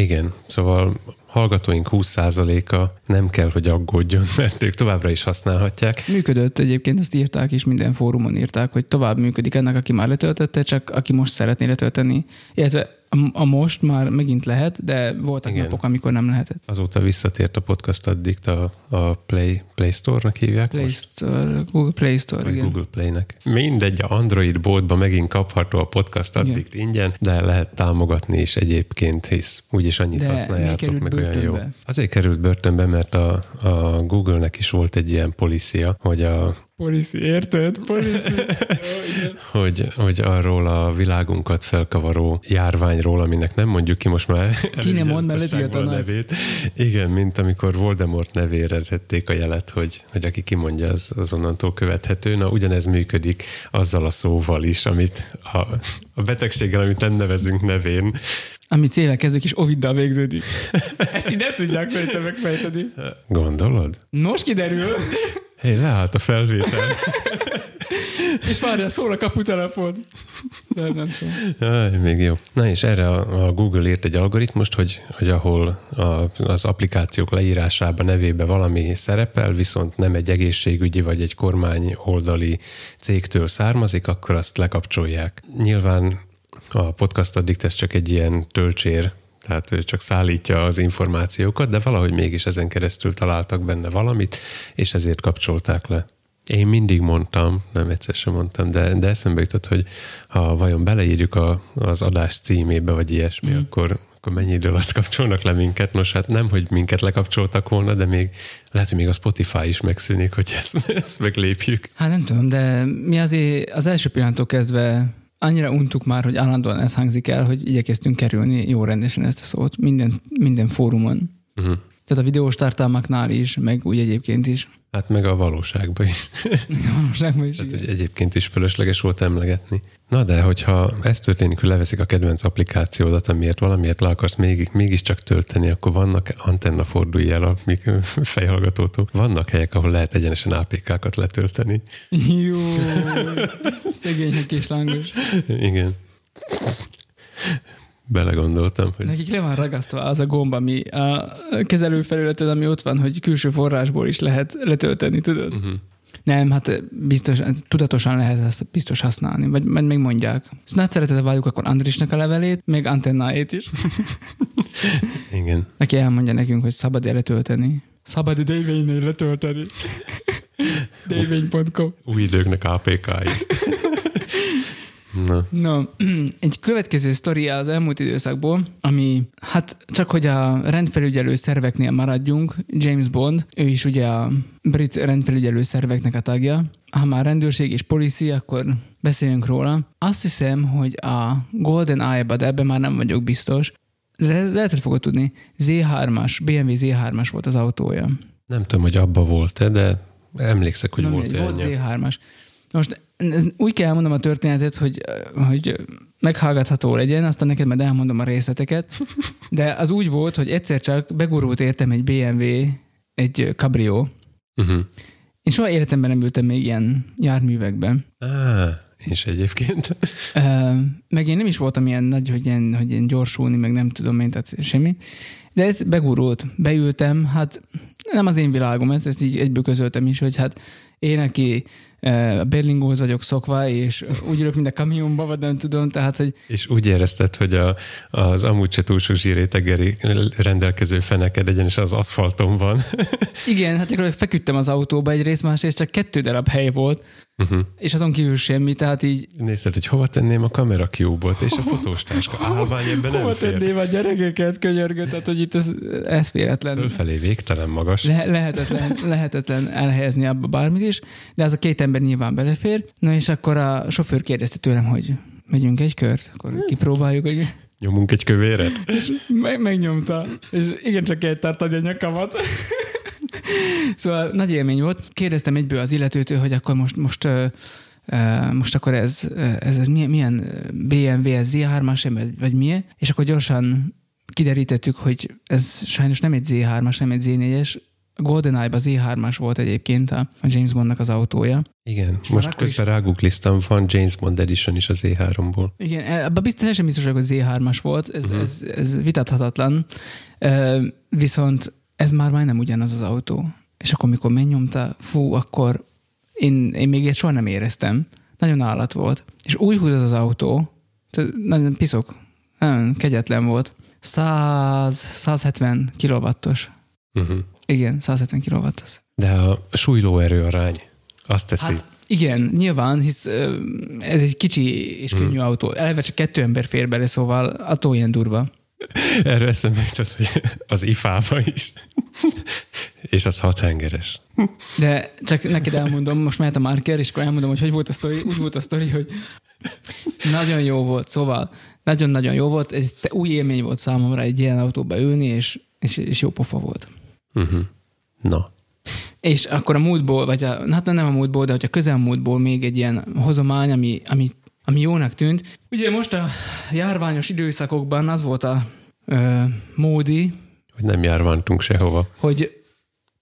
[SPEAKER 1] Igen, szóval hallgatóink 20%-a nem kell, hogy aggódjon, mert ők továbbra is használhatják.
[SPEAKER 2] Működött egyébként, azt írták is, minden fórumon írták, hogy tovább működik ennek, aki már letöltötte, csak aki most szeretné letölteni. Illetve a, a most már megint lehet, de voltak
[SPEAKER 1] Igen.
[SPEAKER 2] napok, amikor nem lehetett.
[SPEAKER 1] Azóta visszatért a podcast addict a, a Play, Play Store-nak hívják
[SPEAKER 2] Play
[SPEAKER 1] most?
[SPEAKER 2] Store, Google Play Store,
[SPEAKER 1] Vagy
[SPEAKER 2] igen.
[SPEAKER 1] Google Play-nek. Mindegy, a Android boltba megint kapható a podcast
[SPEAKER 2] Igen.
[SPEAKER 1] addict ingyen, de lehet támogatni is egyébként, hisz úgyis annyit
[SPEAKER 2] De
[SPEAKER 1] használjátok, meg olyan jó. Azért került börtönbe, mert a, a Google-nek is volt egy ilyen policia, hogy a
[SPEAKER 2] Policy, érted? Policy.
[SPEAKER 1] hogy, hogy arról a világunkat felkavaró járványról, aminek nem mondjuk ki most már
[SPEAKER 2] Ki nem mond, mert
[SPEAKER 1] elővigyázatosságból a nevét. Igen, mint amikor Voldemort nevére tették a jelet, hogy, hogy aki kimondja, az, az onnantól követhető. Na, ugyanez működik azzal a szóval is, amit a, a betegséggel, amit nem nevezünk nevén.
[SPEAKER 2] Ami célra kezdők is Oviddal végződik. Ezt így nem tudják szerintem megfejteni.
[SPEAKER 1] Gondolod?
[SPEAKER 2] Nos, kiderül.
[SPEAKER 1] Hé, hey, leállt a felvétel.
[SPEAKER 2] És várja, szól a kaputelefon. Nem, nem szól.
[SPEAKER 1] Jaj, még jó. Na és erre a, a Google írt egy algoritmust, hogy, hogy ahol a, az applikációk leírásában, nevébe valami szerepel, viszont nem egy egészségügyi vagy egy kormány oldali cégtől származik, akkor azt lekapcsolják. Nyilván a podcast addict ez csak egy ilyen töltsér, tehát ő csak szállítja az információkat, de valahogy mégis ezen keresztül találtak benne valamit, és ezért kapcsolták le. Én mindig mondtam, nem egyszer sem mondtam, de, de eszembe jutott, hogy ha vajon beleírjuk a, az adás címébe, vagy ilyesmi, mm. akkor, akkor mennyi idő alatt kapcsolnak le minket? Nos, hát nem, hogy minket lekapcsoltak volna, de még lehet, hogy még a Spotify is megszűnik, hogy ezt, ezt meglépjük.
[SPEAKER 2] Hát nem tudom, de mi azért az első pillanattól kezdve annyira untuk már, hogy állandóan ez hangzik el, hogy igyekeztünk kerülni jó rendesen ezt a szót minden, minden fórumon.
[SPEAKER 1] Uh-huh.
[SPEAKER 2] Tehát a videós tartalmaknál is, meg úgy egyébként is.
[SPEAKER 1] Hát meg a valóságban is.
[SPEAKER 2] A valóságban is,
[SPEAKER 1] Tehát, hogy egyébként is fölösleges volt emlegetni. Na de, hogyha ez történik, hogy leveszik a kedvenc applikációdat, amiért valamiért le akarsz még, mégiscsak tölteni, akkor vannak antenna fordulj el a fejhallgatótól. Vannak helyek, ahol lehet egyenesen APK-kat letölteni.
[SPEAKER 2] Jó, szegény kis lángos.
[SPEAKER 1] Igen. Belegondoltam, hogy
[SPEAKER 2] Nekik le van ragasztva az a gomb, ami a kezelőfelületen, ami ott van, hogy külső forrásból is lehet letölteni, tudod?
[SPEAKER 1] uh-huh.
[SPEAKER 2] Nem, hát biztos, tudatosan lehet ezt biztos használni, vagy majd még mondják. Szóval nagy szeretettel várjuk akkor Andrisnak a levelét, még antennáét is.
[SPEAKER 1] igen.
[SPEAKER 2] Neki elmondja nekünk, hogy szabad-e letölteni. Szabad Davénynél letölteni. Davény.com
[SPEAKER 1] Új időknek APK-i. Na,
[SPEAKER 2] No, egy következő sztori az elmúlt időszakból, ami hát csak hogy a rendfelügyelő szerveknél maradjunk, James Bond, ő is ugye a brit rendfelügyelő szerveknek a tagja. Ha már rendőrség és polici, akkor beszéljünk róla. Azt hiszem, hogy a Golden Eye-ba, de ebben már nem vagyok biztos, de lehet, hogy fogod tudni, Z3-as, BMW Z3-as volt az autója.
[SPEAKER 1] nem tudom, hogy abba volt-e, de emlékszek, hogy
[SPEAKER 2] Na
[SPEAKER 1] volt
[SPEAKER 2] mindegy, volt
[SPEAKER 1] olyan.
[SPEAKER 2] Z3-as. Most úgy kell elmondom a történetet, hogy, hogy meghallgatható legyen, aztán neked majd elmondom a részleteket. De az úgy volt, hogy egyszer csak begurult értem egy BMW, egy Cabrio.
[SPEAKER 1] Uh-huh.
[SPEAKER 2] Én soha életemben nem ültem még ilyen járművekben.
[SPEAKER 1] Á, és egyébként.
[SPEAKER 2] Ö, Meg én nem is voltam ilyen nagy, hogy ilyen, hogy ilyen gyorsulni, meg nem tudom én, tehát semmi. De ez begurult. Beültem, hát nem az én világom, ez, ezt így egyből közöltem is, hogy hát én, aki eh, Berlingóhoz vagyok szokva, és úgy ülök, mint a kamionba, vagy nem tudom, tehát, hogy
[SPEAKER 1] És úgy érezted, hogy a, az amúgy se túl sok zsírétegeri rendelkező feneked egyenes az aszfalton van.
[SPEAKER 2] igen, hát gyakorlatilag feküdtem az autóba egyrészt, másrészt csak kettő darab hely volt,
[SPEAKER 1] Uh-huh.
[SPEAKER 2] és azon kívül semmi, tehát így
[SPEAKER 1] Nézted, hogy hova tenném a kamera cube-ot, és a fotós táska. Állvány ebben nem
[SPEAKER 2] hova
[SPEAKER 1] fér.
[SPEAKER 2] tenném a gyerekeket, könyörgöt, tehát hogy itt ez, ez véletlen.
[SPEAKER 1] Fölfelé végtelen magas.
[SPEAKER 2] Le- lehetetlen, lehetetlen elhelyezni abba bármit is, de az a két ember nyilván belefér. Na és akkor a sofőr kérdezte tőlem, hogy megyünk egy kört, akkor kipróbáljuk, hogy
[SPEAKER 1] Nyomunk egy kövéret.
[SPEAKER 2] és meg, megnyomta, és igen, csak kell tartani a nyakamat. Szóval nagy élmény volt. Kérdeztem egyből az illetőtől, hogy akkor most, most most akkor ez, ez, ez milyen, milyen BMW, ez Z3-as, vagy, milyen? És akkor gyorsan kiderítettük, hogy ez sajnos nem egy Z3-as, nem egy Z4-es, a GoldenEye-ba Z3-as volt egyébként a a James Bondnak az autója.
[SPEAKER 1] Igen,
[SPEAKER 2] már
[SPEAKER 1] most közben rágugliztam, van James Bond Edition is az E3-ból.
[SPEAKER 2] Igen, abban biztos, teljesen biztos hogy Z3-as volt, ez, uh-huh. ez, ez vitathatatlan, viszont ez már majdnem ugyanaz az autó. És akkor, mikor megnyomta, fú, akkor én, én még ilyet soha nem éreztem. Nagyon állat volt. És úgy húz az az autó, tehát nagyon piszok, nagyon kegyetlen volt. 100, 170 kilowattos.
[SPEAKER 1] Uh-huh.
[SPEAKER 2] Igen, 170 kilowattos.
[SPEAKER 1] De a súlylóerő arány azt teszi.
[SPEAKER 2] Hát igen, nyilván, hisz ez egy kicsi és könnyű
[SPEAKER 1] Mhm.
[SPEAKER 2] autó. Eleve csak kettő ember fér bele, szóval attól ilyen durva.
[SPEAKER 1] Erről eszembe jutott, hogy az ifába is. és az hat hengeres.
[SPEAKER 2] De csak neked elmondom, most mehet a marker, és akkor elmondom, hogy hogy volt a sztori. Úgy volt a sztori, hogy nagyon jó volt, szóval nagyon-nagyon jó volt. Ez te- új élmény volt számomra egy ilyen autóba ülni, és, és, és jó pofa volt.
[SPEAKER 1] Uh-huh. Na.
[SPEAKER 2] És akkor a múltból, vagy a, hát nem a múltból, de hogy a közelmúltból még egy ilyen hozomány, ami, ami, ami jónak tűnt. Ugye most a járványos időszakokban az volt a ö, módi,
[SPEAKER 1] Hogy nem járvántunk sehova.
[SPEAKER 2] hogy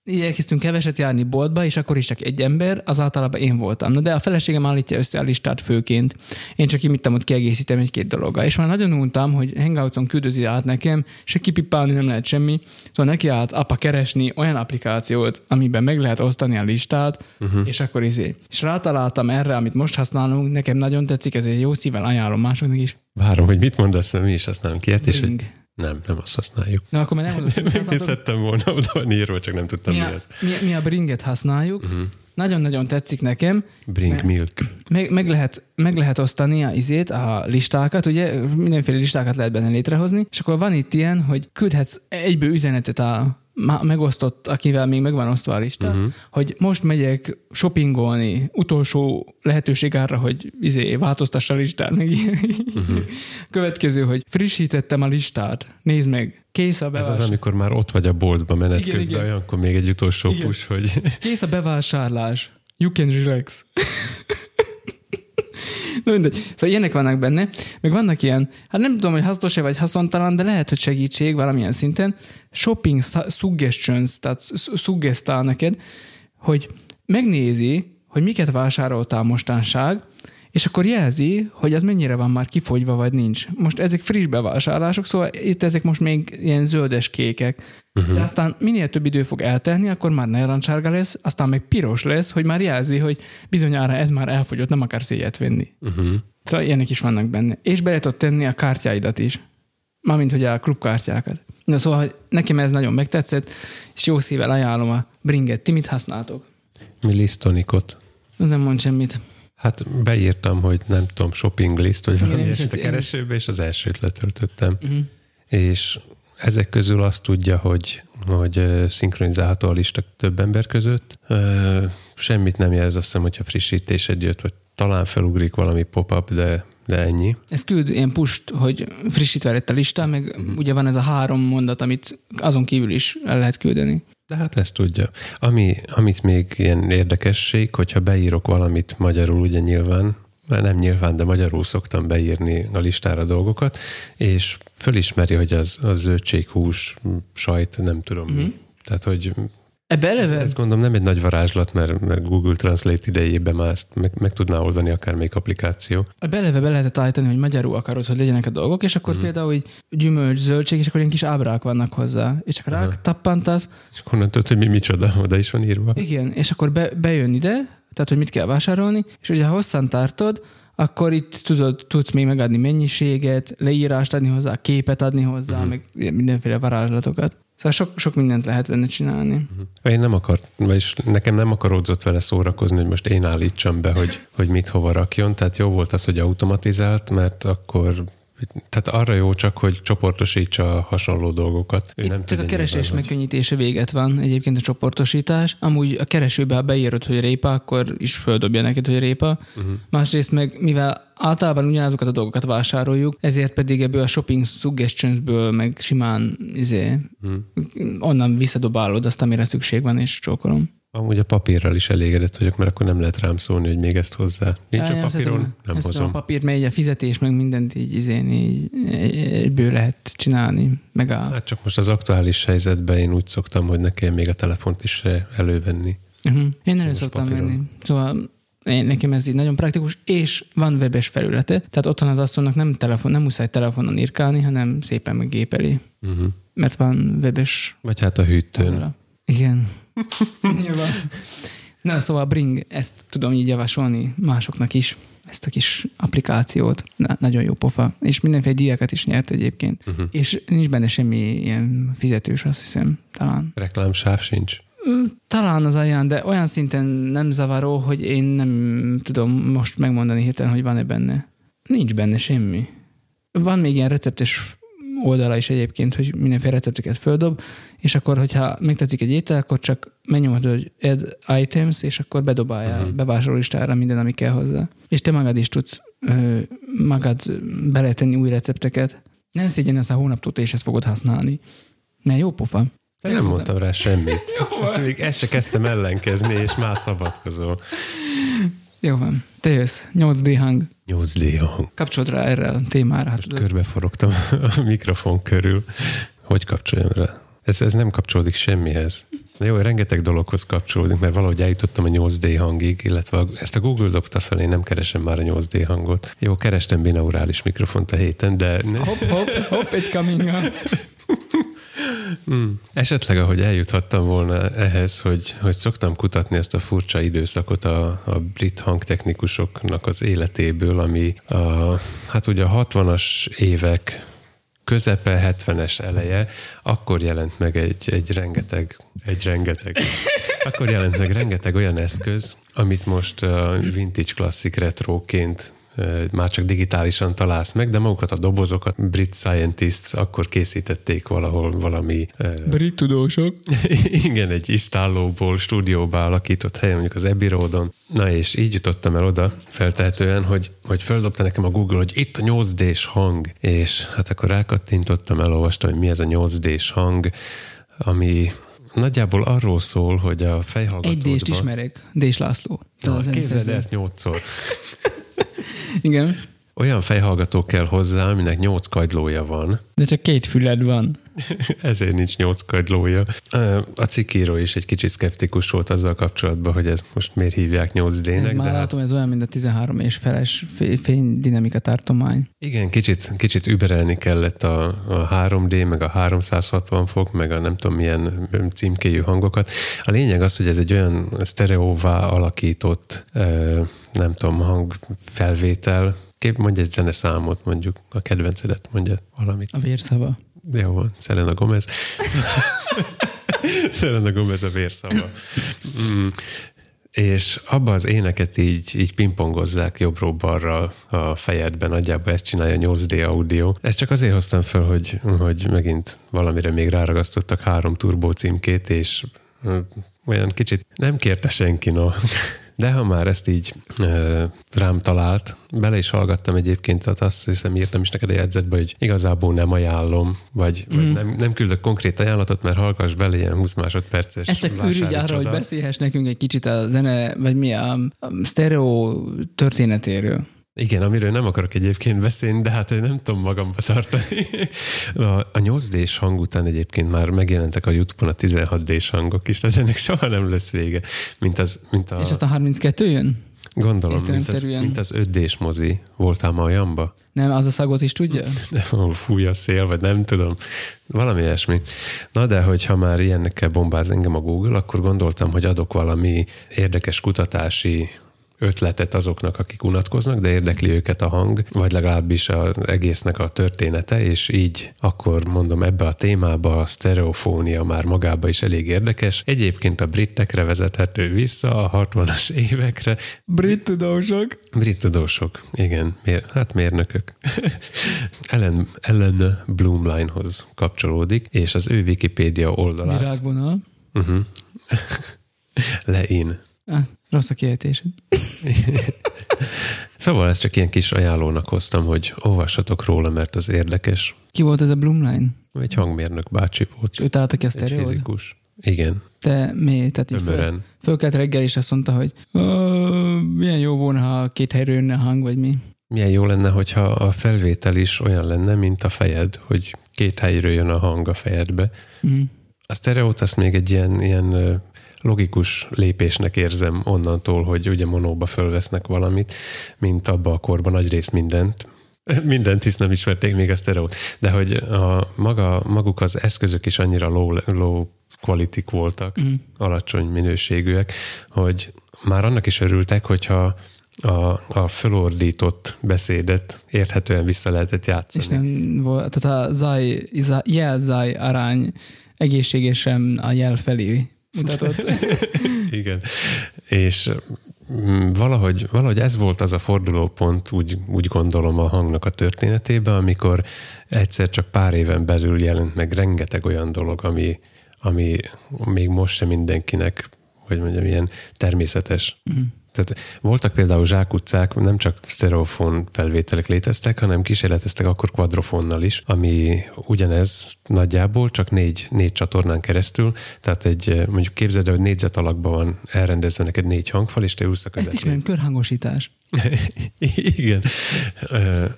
[SPEAKER 2] igyekeztünk keveset járni boltba, és akkor is csak egy ember, az általában én voltam. Na de a feleségem állítja össze a listát főként. Én csak imittem, hogy kiegészítem egy-két dologgal. És már nagyon untam, hogy Hangoutson küldözi át nekem, se kipipálni nem lehet semmi. Szóval neki állt apa keresni olyan applikációt, amiben meg lehet osztani a listát, uh-huh. és akkor izé. És rátaláltam erre, amit most használunk, nekem nagyon tetszik, ezért jó szívvel ajánlom másoknak is.
[SPEAKER 1] Várom, hogy mit mondasz, mert mi is használunk ilyet, és hogy. Nem, nem azt használjuk.
[SPEAKER 2] Na akkor már nem mondod?
[SPEAKER 1] Megnézhettem volna, oda van írva, csak nem tudtam
[SPEAKER 2] mi
[SPEAKER 1] mi,
[SPEAKER 2] a,
[SPEAKER 1] ez.
[SPEAKER 2] mi, mi a bringet használjuk. Uh-huh. Nagyon-nagyon tetszik nekem.
[SPEAKER 1] Bring
[SPEAKER 2] Mert-
[SPEAKER 1] milk.
[SPEAKER 2] Meg, meg, lehet, meg lehet osztani a izét, a listákat, ugye mindenféle listákat lehet benne létrehozni, és akkor van itt ilyen, hogy küldhetsz egyből üzenetet a megosztott, akivel még megvan osztva a lista, uh-huh. hogy most megyek shoppingolni, utolsó lehetőség arra, hogy izé, változtassa a listát. Meg uh-huh. Következő, hogy frissítettem a listát, nézd meg, kész a bevásárlás.
[SPEAKER 1] Ez az, amikor már ott vagy a boltba menet igen, közben, igen. olyankor még egy utolsó igen. push, hogy...
[SPEAKER 2] Kész a bevásárlás. You can relax. Na mindegy. Szóval ilyenek vannak benne, meg vannak ilyen, hát nem tudom, hogy hasznos-e vagy haszontalan, de lehet, hogy segítség valamilyen szinten. Shopping suggestions, tehát suggestál neked, hogy megnézi, hogy miket vásároltál mostanság, és akkor jelzi, hogy az mennyire van már kifogyva, vagy nincs. Most ezek friss bevásárlások, szóval itt ezek most még ilyen zöldes kékek. Uh-huh. De aztán minél több idő fog eltelni, akkor már narancsárga lesz, aztán meg piros lesz, hogy már jelzi, hogy bizonyára ez már elfogyott, nem akar ilyet venni. Uh-huh. Szóval ilyenek is vannak benne. És be lehet tenni a kártyáidat is. Mármint, hogy a klubkártyákat. De szóval, hogy nekem ez nagyon megtetszett, és jó szívvel ajánlom a bringet. Ti mit használtok?
[SPEAKER 1] Mi lisztonikot.
[SPEAKER 2] Ez nem mond semmit.
[SPEAKER 1] Hát beírtam, hogy nem tudom, shopping list, vagy valami eset a keresőbe, és az elsőt letöltöttem. Uh-huh. És ezek közül azt tudja, hogy, hogy szinkronizálható a lista több ember között. Semmit nem jelz, azt hiszem, hogyha frissítésed jött, hogy talán felugrik valami pop-up, de, de ennyi.
[SPEAKER 2] Ez küld ilyen pust, hogy frissítve lett a lista, meg uh-huh. ugye van ez a három mondat, amit azon kívül is el lehet küldeni.
[SPEAKER 1] De hát ezt tudja. Ami, amit még ilyen érdekesség, hogyha beírok valamit magyarul, ugye nyilván, mert nem nyilván, de magyarul szoktam beírni a listára dolgokat, és fölismeri, hogy az, az zöldség, hús, sajt, nem tudom mm-hmm. mi. Tehát, hogy
[SPEAKER 2] Ebbe eleve...
[SPEAKER 1] Ez, ez gondolom nem egy nagy varázslat, mert, mert Google Translate idejében már ezt meg, meg tudná oldani akármelyik applikáció.
[SPEAKER 2] Ebbe eleve be lehetett állítani, hogy magyarul akarod, hogy legyenek a dolgok, és akkor mm. például hogy gyümölcs, zöldség, és akkor ilyen kis ábrák vannak hozzá. És akkor rá tappantasz.
[SPEAKER 1] És akkor onnan tudod, hogy mi micsoda, oda is van írva.
[SPEAKER 2] Igen, és akkor be, bejön ide, tehát hogy mit kell vásárolni, és ugye ha hosszan tartod, akkor itt tudod, tudsz még megadni mennyiséget, leírást adni hozzá, képet adni hozzá, mm. meg mindenféle varázslatokat. Szóval sok, sok mindent lehet benne csinálni.
[SPEAKER 1] Én nem akar, vagyis nekem nem akaródzott vele szórakozni, hogy most én állítsam be, hogy, hogy mit hova rakjon. Tehát jó volt az, hogy automatizált, mert akkor tehát arra jó csak, hogy csoportosítsa a hasonló dolgokat.
[SPEAKER 2] Ő nem csak a keresés megkönnyítése véget van egyébként a csoportosítás. Amúgy a keresőbe, ha beírod, hogy répa, akkor is földobja neked, hogy répa. Uh-huh. Másrészt meg, mivel általában ugyanazokat a dolgokat vásároljuk, ezért pedig ebből a shopping suggestionsből meg simán izé, uh-huh. onnan visszadobálod azt, amire szükség van, és csókolom.
[SPEAKER 1] Amúgy a papírral is elégedett vagyok, mert akkor nem lehet rám szólni, hogy még ezt hozzá. Nincs ja, a papíron, nem, nem hozom. A
[SPEAKER 2] papír megy, a fizetés, meg mindent így, izén, így egyből lehet csinálni. Meg a...
[SPEAKER 1] Hát csak most az aktuális helyzetben én úgy szoktam, hogy nekem még a telefont is elővenni.
[SPEAKER 2] Uh-huh. Én elő szoktam papíron. venni. Szóval én, nekem ez így nagyon praktikus, és van webes felülete, tehát otthon az asszonynak nem, telefon, nem muszáj telefonon írkálni, hanem szépen meggépeli. Uh-huh. Mert van webes...
[SPEAKER 1] Vagy hát a hűtőn.
[SPEAKER 2] Igen. Nyilván. Na, szóval Bring, ezt tudom így javasolni másoknak is, ezt a kis applikációt. Na, nagyon jó pofa. És mindenféle díjakat is nyert egyébként. Uh-huh. És nincs benne semmi ilyen fizetős, azt hiszem, talán.
[SPEAKER 1] Reklámsáv sincs?
[SPEAKER 2] Talán az olyan, de olyan szinten nem zavaró, hogy én nem tudom most megmondani hirtelen, hogy van-e benne. Nincs benne semmi. Van még ilyen receptes oldala is egyébként, hogy mindenféle recepteket földob, és akkor, hogyha megtetszik egy étel, akkor csak megnyomod, hogy add items, és akkor bedobálja uh-huh. bevásárlólistára minden, ami kell hozzá. És te magad is tudsz ö, magad beletenni új recepteket. Nem szégyen ez a hónaptól, és ezt fogod használni. Mert jó pofa.
[SPEAKER 1] Te nem mondtam rá semmit. Ezt még ezt se kezdtem ellenkezni, és már szabadkozol.
[SPEAKER 2] Jó van. Te jössz. 8D hang.
[SPEAKER 1] 8D hang.
[SPEAKER 2] Kapcsolod rá erre a témára.
[SPEAKER 1] Most körbeforogtam a mikrofon körül. Hogy kapcsoljam rá? Ez, ez nem kapcsolódik semmihez. Na jó, rengeteg dologhoz kapcsolódik, mert valahogy eljutottam a 8D hangig, illetve ezt a Google dobta fel, én nem keresem már a 8D hangot. Jó, kerestem binaurális mikrofont a héten, de...
[SPEAKER 2] Hopp, hopp, hopp, egy coming
[SPEAKER 1] Hmm. Esetleg, ahogy eljuthattam volna ehhez, hogy, hogy szoktam kutatni ezt a furcsa időszakot a, a brit hangtechnikusoknak az életéből, ami a, hát ugye a 60-as évek közepe, 70-es eleje, akkor jelent meg egy, egy rengeteg, egy rengeteg, akkor jelent meg rengeteg olyan eszköz, amit most vintage klasszik retroként már csak digitálisan találsz meg, de magukat a dobozokat brit scientists akkor készítették valahol valami...
[SPEAKER 2] Brit tudósok.
[SPEAKER 1] igen, egy istállóból, stúdióba alakított helyen, mondjuk az Abbey Roadon. Na és így jutottam el oda feltehetően, hogy, hogy földobta nekem a Google, hogy itt a 8D-s hang, és hát akkor rákattintottam, elolvastam, hogy mi ez a 8D-s hang, ami nagyjából arról szól, hogy a fejhallgatódban...
[SPEAKER 2] Egy D-st ismerek, Dés László.
[SPEAKER 1] Na, képzeld ezt nyolcszor.
[SPEAKER 2] Igen.
[SPEAKER 1] Olyan fejhallgató kell hozzá, aminek nyolc kagylója van.
[SPEAKER 2] De csak két füled van.
[SPEAKER 1] Ezért nincs nyolc kagylója. A cikíró is egy kicsit szkeptikus volt azzal kapcsolatban, hogy ez most miért hívják 8D-nek.
[SPEAKER 2] Ez már
[SPEAKER 1] de hát-
[SPEAKER 2] látom, ez olyan, mint a 13 és feles fénydinamika tartomány.
[SPEAKER 1] Igen, kicsit, kicsit überelni kellett a, a 3D, meg a 360 fok, meg a nem tudom milyen címkéjű hangokat. A lényeg az, hogy ez egy olyan sztereóvá alakított, nem tudom, hangfelvétel, Kép mondj egy zeneszámot, mondjuk a kedvencedet, mondja valamit.
[SPEAKER 2] A vérszava.
[SPEAKER 1] Jó van, Selena Gomez. Selena Gomez a vérszava. Mm. És abba az éneket így, így pingpongozzák jobbról-balra a fejedben, nagyjából ezt csinálja 8D audio. Ezt csak azért hoztam fel, hogy, hogy megint valamire még ráragasztottak három turbó címkét, és olyan kicsit nem kérte senki, no. De ha már ezt így ö, rám talált, bele is hallgattam egyébként, tehát azt hiszem írtam is neked a jegyzetbe, hogy igazából nem ajánlom, vagy, mm. vagy nem, nem küldök konkrét ajánlatot, mert hallgass bele ilyen 20 másodperces
[SPEAKER 2] Ez csak ürügy arra, hogy beszélhess nekünk egy kicsit a zene, vagy mi a, a sztereó történetéről.
[SPEAKER 1] Igen, amiről nem akarok egyébként beszélni, de hát nem tudom magamba tartani. A, a 8D-s hang után egyébként már megjelentek a YouTube-on a 16D-s hangok is, tehát ennek soha nem lesz vége. Mint az, mint a...
[SPEAKER 2] És azt a 32 jön?
[SPEAKER 1] Gondolom, mint az, mint az 5D-s mozi. Voltál ma olyanba?
[SPEAKER 2] Nem, az a szagot is tudja?
[SPEAKER 1] Nem, fúj a szél, vagy nem tudom. Valami ilyesmi. Na de, hogyha már ilyennekkel bombáz engem a Google, akkor gondoltam, hogy adok valami érdekes kutatási ötletet azoknak, akik unatkoznak, de érdekli őket a hang, vagy legalábbis az egésznek a története, és így akkor mondom ebbe a témába a sztereofónia már magába is elég érdekes. Egyébként a britekre vezethető vissza a 60-as évekre.
[SPEAKER 2] Brit tudósok?
[SPEAKER 1] Brit tudósok, igen. Mér, hát mérnökök. Ellen, Ellen Bloomlinehoz kapcsolódik, és az ő Wikipédia oldalát.
[SPEAKER 2] Virágvonal.
[SPEAKER 1] Uh-huh. Lein.
[SPEAKER 2] Ah, rossz a kiejtésed.
[SPEAKER 1] szóval ezt csak ilyen kis ajánlónak hoztam, hogy olvassatok róla, mert az érdekes.
[SPEAKER 2] Ki volt ez a Blumline?
[SPEAKER 1] Egy hangmérnök bácsi volt.
[SPEAKER 2] Ő találta ki a
[SPEAKER 1] Egy fizikus. Igen.
[SPEAKER 2] De mi? Tehát így föl, fölkelt reggel, és azt mondta, hogy milyen jó volna, ha két helyről jönne a hang, vagy mi?
[SPEAKER 1] Milyen jó lenne, hogyha a felvétel is olyan lenne, mint a fejed, hogy két helyről jön a hang a fejedbe. Mm. A sztereót azt még egy ilyen, ilyen logikus lépésnek érzem onnantól, hogy ugye monóba fölvesznek valamit, mint abba a korban nagy rész mindent. Mindent, hisz nem ismerték még a sztereót. De hogy a maga, maguk az eszközök is annyira low, low quality voltak, mm. alacsony minőségűek, hogy már annak is örültek, hogyha a, a fölordított beszédet érthetően vissza lehetett játszani.
[SPEAKER 2] És nem volt, tehát a zaj, jelzaj arány egészségesen a jel felé mutatott.
[SPEAKER 1] Igen. És mm, valahogy, valahogy ez volt az a fordulópont, úgy, úgy gondolom a hangnak a történetében, amikor egyszer csak pár éven belül jelent meg rengeteg olyan dolog, ami, ami még most sem mindenkinek, hogy mondjam, ilyen természetes. Uh-huh. Tehát voltak például zsákutcák, nem csak sztereofon felvételek léteztek, hanem kísérleteztek akkor quadrofonnal is, ami ugyanez nagyjából, csak négy, négy csatornán keresztül, tehát egy, mondjuk képzeld el, hogy négyzet alakban van elrendezve neked négy hangfal, és te ülsz a
[SPEAKER 2] Ezt ismerem, körhangosítás.
[SPEAKER 1] Igen.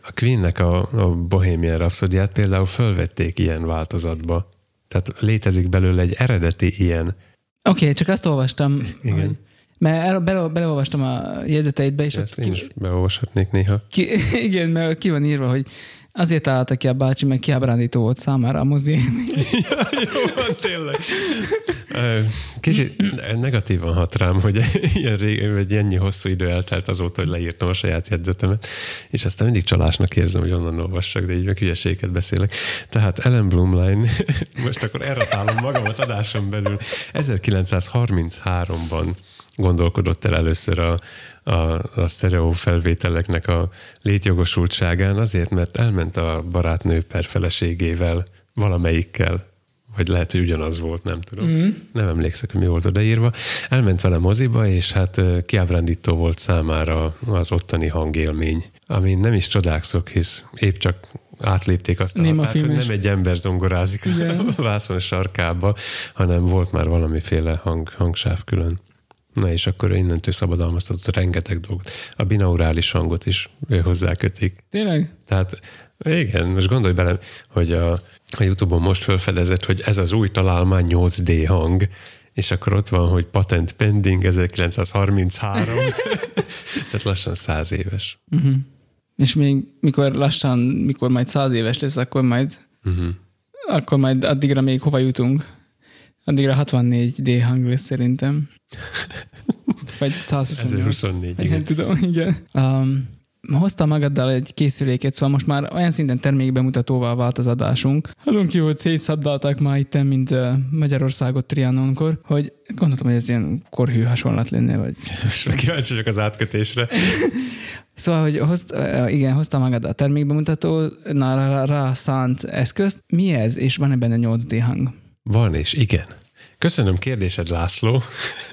[SPEAKER 1] A Queennek a, a Bohemian Rhapsody-át például fölvették ilyen változatba. Tehát létezik belőle egy eredeti ilyen. Oké,
[SPEAKER 2] okay, csak azt olvastam, Igen. Hogy mert el, bele, beleolvastam a jegyzeteidbe, és
[SPEAKER 1] Ezt ott én ki, is beolvashatnék néha.
[SPEAKER 2] Ki, igen, mert ki van írva, hogy azért találta ki a bácsi, meg kiábrándító volt számára a mozi.
[SPEAKER 1] ja, jó van, tényleg. Kicsit negatívan hat rám, hogy ilyen rég, vagy ennyi hosszú idő eltelt azóta, hogy leírtam a saját jegyzetemet, és aztán mindig csalásnak érzem, hogy onnan olvassak, de így meg hülyeséget beszélek. Tehát Ellen Blumlein, most akkor erratálom magamat adáson belül, 1933-ban gondolkodott el először a, a, a sztereó felvételeknek a létjogosultságán, azért, mert elment a barátnő per feleségével valamelyikkel vagy lehet, hogy ugyanaz volt, nem tudom. Mm. Nem emlékszek, hogy mi volt odaírva. Elment vele moziba, és hát kiábrándító volt számára az ottani hangélmény, ami nem is csodálkozok, hisz épp csak átlépték azt a Néma határt, hogy nem egy ember zongorázik Igen. a vászon sarkába, hanem volt már valamiféle hang, hangsáv külön. Na és akkor innentől szabadalmaztatott rengeteg dolgot. A binaurális hangot is hozzákötik.
[SPEAKER 2] Tényleg?
[SPEAKER 1] Tehát igen, most gondolj bele, hogy a, a Youtube-on most felfedezett, hogy ez az új találmány 8D hang, és akkor ott van, hogy patent pending 1933, tehát lassan száz éves.
[SPEAKER 2] Uh-huh. És még mikor lassan, mikor majd száz éves lesz, akkor majd uh-huh. akkor majd addigra még hova jutunk? Addigra 64D hang lesz szerintem. Vagy 124.
[SPEAKER 1] 1024. Igen. Nem
[SPEAKER 2] tudom, igen. Um, hoztam magaddal egy készüléket, szóval most már olyan szinten termékbemutatóval vált az adásunk. Azon kívül, hogy szétszabdalták már itt, mint uh, Magyarországot Trianonkor, hogy gondoltam, hogy ez ilyen korhű hasonlat lenne, vagy...
[SPEAKER 1] Most kíváncsi vagyok az átkötésre.
[SPEAKER 2] Szóval, hogy hozt, igen, hoztam magad a termékbemutató, rá szánt eszközt. Mi ez, és van-e benne 8D hang?
[SPEAKER 1] Van, és igen. Köszönöm kérdésed, László.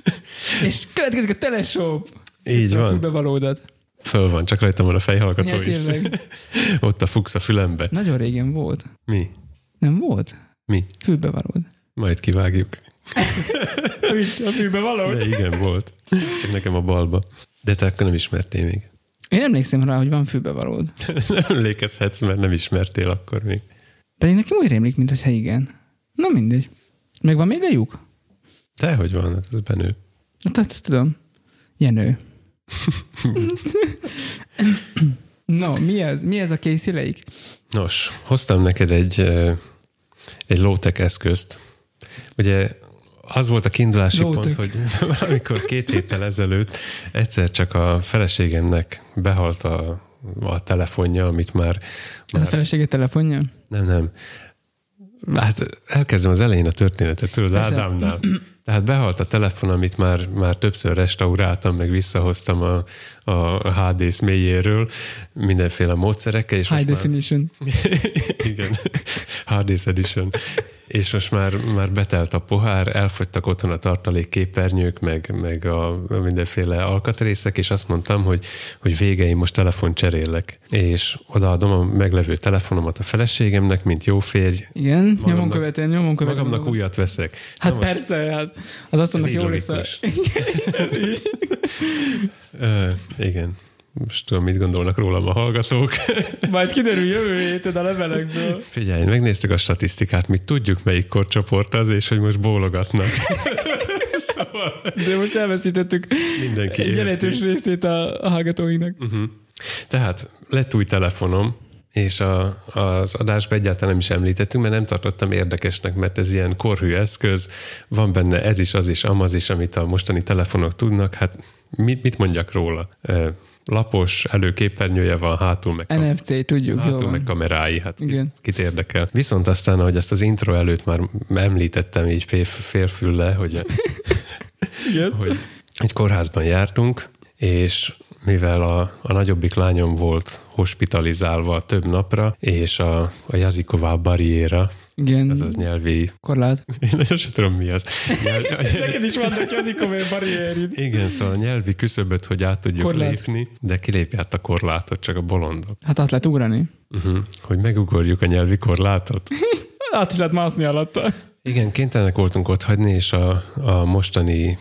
[SPEAKER 2] és következik a teleshop.
[SPEAKER 1] Így van.
[SPEAKER 2] Bevalódat.
[SPEAKER 1] Föl van, csak rajtam van a fejhallgató ja, is. Ott a fuchs a fülembe.
[SPEAKER 2] Nagyon régen volt.
[SPEAKER 1] Mi?
[SPEAKER 2] Nem volt?
[SPEAKER 1] Mi?
[SPEAKER 2] Fülbevalód.
[SPEAKER 1] Majd kivágjuk.
[SPEAKER 2] a fülbevalód?
[SPEAKER 1] De igen, volt. Csak nekem a balba. De te akkor nem ismertél még.
[SPEAKER 2] Én emlékszem rá, hogy van fülbevalód.
[SPEAKER 1] nem emlékezhetsz, mert nem ismertél akkor még.
[SPEAKER 2] Pedig nekem úgy rémlik, mintha igen. Na mindegy. Meg van még a lyuk?
[SPEAKER 1] hogy van, hát ez benő.
[SPEAKER 2] Hát ezt tudom. Jenő. no, mi ez? Mi ez a készülék?
[SPEAKER 1] Nos, hoztam neked egy, egy low-tech eszközt. Ugye az volt a kiindulási pont, hogy amikor két héttel ezelőtt egyszer csak a feleségemnek behalt a, a telefonja, amit már...
[SPEAKER 2] Ez már... a felesége telefonja?
[SPEAKER 1] Nem, nem. Hát elkezdem az elején a történetet, tudod, Ádámnál. Tehát behalt a telefon, amit már, már többször restauráltam, meg visszahoztam a, a HD-sz mélyéről, mindenféle módszerekkel. És
[SPEAKER 2] High definition.
[SPEAKER 1] Már... Igen, HD edition és most már, már betelt a pohár, elfogytak otthon a tartalék képernyők, meg, meg a, mindenféle alkatrészek, és azt mondtam, hogy, hogy vége, én most telefon cserélek. És odaadom a meglevő telefonomat a feleségemnek, mint jó férj.
[SPEAKER 2] Igen, magamnak, nyomon követem, nyomon követem.
[SPEAKER 1] Magamnak újat veszek.
[SPEAKER 2] Hát Na persze, most, hát az azt mondja, jó lesz.
[SPEAKER 1] Igen most tudom, mit gondolnak rólam a hallgatók.
[SPEAKER 2] Majd kiderül jövő héten a levelekből.
[SPEAKER 1] Figyelj, megnéztük a statisztikát, mi tudjuk, melyik korcsoport az, és hogy most bólogatnak.
[SPEAKER 2] szóval... De most elveszítettük Mindenki egy jelentős részét a, a hallgatóinak. Uh-huh.
[SPEAKER 1] Tehát lett új telefonom, és a, az adásban egyáltalán nem is említettünk, mert nem tartottam érdekesnek, mert ez ilyen korhű eszköz, van benne ez is, az is, amaz is, amit a mostani telefonok tudnak, hát mit, mit mondjak róla? Lapos előképernyője van, hátul meg,
[SPEAKER 2] NFC, tudjuk,
[SPEAKER 1] hátul jó meg kamerái, hát Igen. kit érdekel. Viszont aztán, ahogy ezt az intro előtt már említettem így fél, félfülle, hogy, Igen. hogy egy kórházban jártunk, és mivel a, a nagyobbik lányom volt hospitalizálva több napra, és a, a Jaziková barriéra,
[SPEAKER 2] igen.
[SPEAKER 1] Az az nyelvi...
[SPEAKER 2] Korlát.
[SPEAKER 1] Én nagyon sem tudom, mi az.
[SPEAKER 2] Nyelvi... Neked is vannak jazikovai barrierid.
[SPEAKER 1] Igen, szóval a nyelvi küszöböt, hogy át tudjuk Korlát. lépni, de kilépj át a korlátot, csak a bolondok.
[SPEAKER 2] Hát át lehet ugrani.
[SPEAKER 1] Uh-huh. Hogy megugorjuk a nyelvi korlátot.
[SPEAKER 2] át is lehet mászni alatta.
[SPEAKER 1] Igen, kénytelenek voltunk ott hagyni, és a, a mostani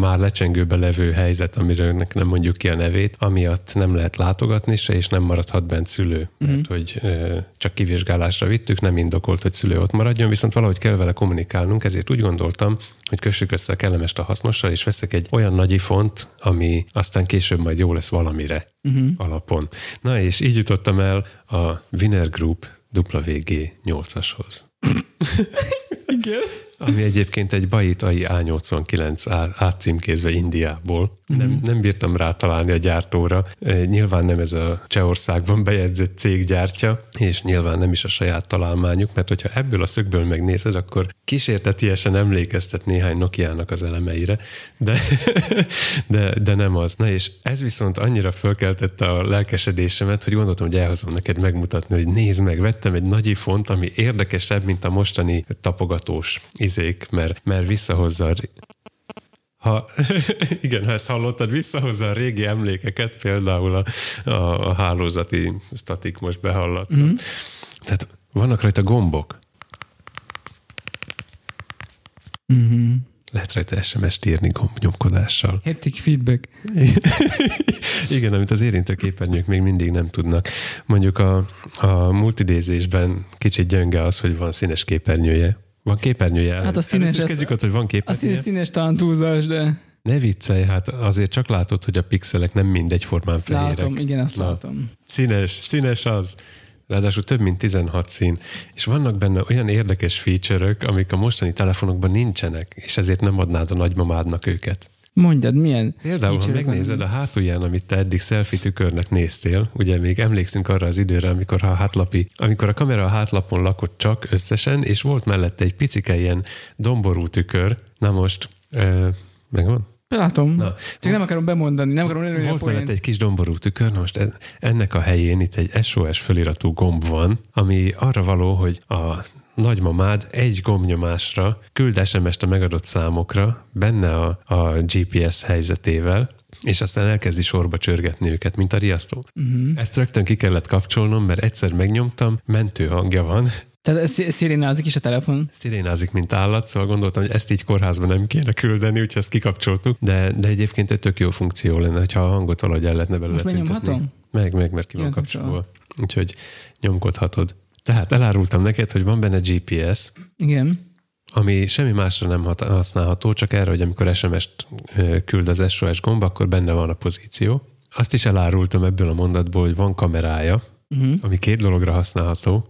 [SPEAKER 1] már lecsengőbe levő helyzet, amiről nem mondjuk ki a nevét, amiatt nem lehet látogatni se, és nem maradhat bent szülő, mert hogy e, csak kivizsgálásra vittük, nem indokolt, hogy szülő ott maradjon, viszont valahogy kell vele kommunikálnunk, ezért úgy gondoltam, hogy kössük össze a kellemest a hasznossal, és veszek egy olyan nagy font, ami aztán később majd jó lesz valamire uh-huh. alapon. Na és így jutottam el a Winner Group WG 8-ashoz.
[SPEAKER 2] Igen.
[SPEAKER 1] Ami egyébként egy Baitai A89 átcímkézve Indiából. Nem, nem bírtam rátalálni a gyártóra. Nyilván nem ez a Csehországban bejegyzett cég gyártja, és nyilván nem is a saját találmányuk, mert hogyha ebből a szögből megnézed, akkor kísértetiesen emlékeztet néhány Nokia-nak az elemeire, de, de, de nem az. Na és ez viszont annyira fölkeltette a lelkesedésemet, hogy gondoltam, hogy elhozom neked megmutatni, hogy nézd meg, vettem egy nagy font, ami érdekesebb, mint a mostani tapogatós izék, mert, mert visszahozza ha, igen, ha ezt hallottad, visszahozza a régi emlékeket, például a, a, a hálózati statik most behallatszott. Mm-hmm. Tehát vannak rajta gombok. Mm-hmm. Lehet rajta SMS-t írni gombnyomkodással.
[SPEAKER 2] Haptic feedback.
[SPEAKER 1] Igen, amit az érintőképernyők még mindig nem tudnak. Mondjuk a, a multidézésben kicsit gyönge az, hogy van színes képernyője. Van képernyője.
[SPEAKER 2] Hát a színes...
[SPEAKER 1] Ezt, kezdjük ott, hogy van képernyője.
[SPEAKER 2] A színes, talán túlzás, de...
[SPEAKER 1] Ne viccelj, hát azért csak látod, hogy a pixelek nem mindegyformán fehérek.
[SPEAKER 2] Látom, igen, azt Na, látom.
[SPEAKER 1] Színes, színes az. Ráadásul több mint 16 szín. És vannak benne olyan érdekes feature amik a mostani telefonokban nincsenek, és ezért nem adnád a nagymamádnak őket.
[SPEAKER 2] Mondjad, milyen
[SPEAKER 1] Például, ha megnézed a hátulján, amit te eddig selfie tükörnek néztél, ugye még emlékszünk arra az időre, amikor a hátlapi, amikor a kamera a hátlapon lakott csak összesen, és volt mellette egy picike ilyen domború tükör, na most, ö, megvan?
[SPEAKER 2] Látom. Na, Csak nem akarom bemondani, nem akarom
[SPEAKER 1] előni Volt mellett egy kis domború tükör, na most ennek a helyén itt egy SOS feliratú gomb van, ami arra való, hogy a nagymamád egy gombnyomásra küld SMS-t a megadott számokra, benne a, a GPS helyzetével, és aztán elkezdi sorba csörgetni őket, mint a riasztó. Uh-huh. Ezt rögtön ki kellett kapcsolnom, mert egyszer megnyomtam, mentő hangja van,
[SPEAKER 2] tehát szirénázik is a telefon?
[SPEAKER 1] Szirénázik, mint állat, szóval gondoltam, hogy ezt így kórházban nem kéne küldeni, úgyhogy ezt kikapcsoltuk, de, de egyébként egy tök jó funkció lenne, hogyha a hangot valahogy el lehetne belőle
[SPEAKER 2] Most megnyomhatom?
[SPEAKER 1] Meg, meg, mert ki van kapcsolva. Úgyhogy nyomkodhatod. Tehát elárultam neked, hogy van benne GPS.
[SPEAKER 2] Igen.
[SPEAKER 1] Ami semmi másra nem használható, csak erre, hogy amikor SMS-t küld az SOS gomb, akkor benne van a pozíció. Azt is elárultam ebből a mondatból, hogy van kamerája, uh-huh. ami két dologra használható.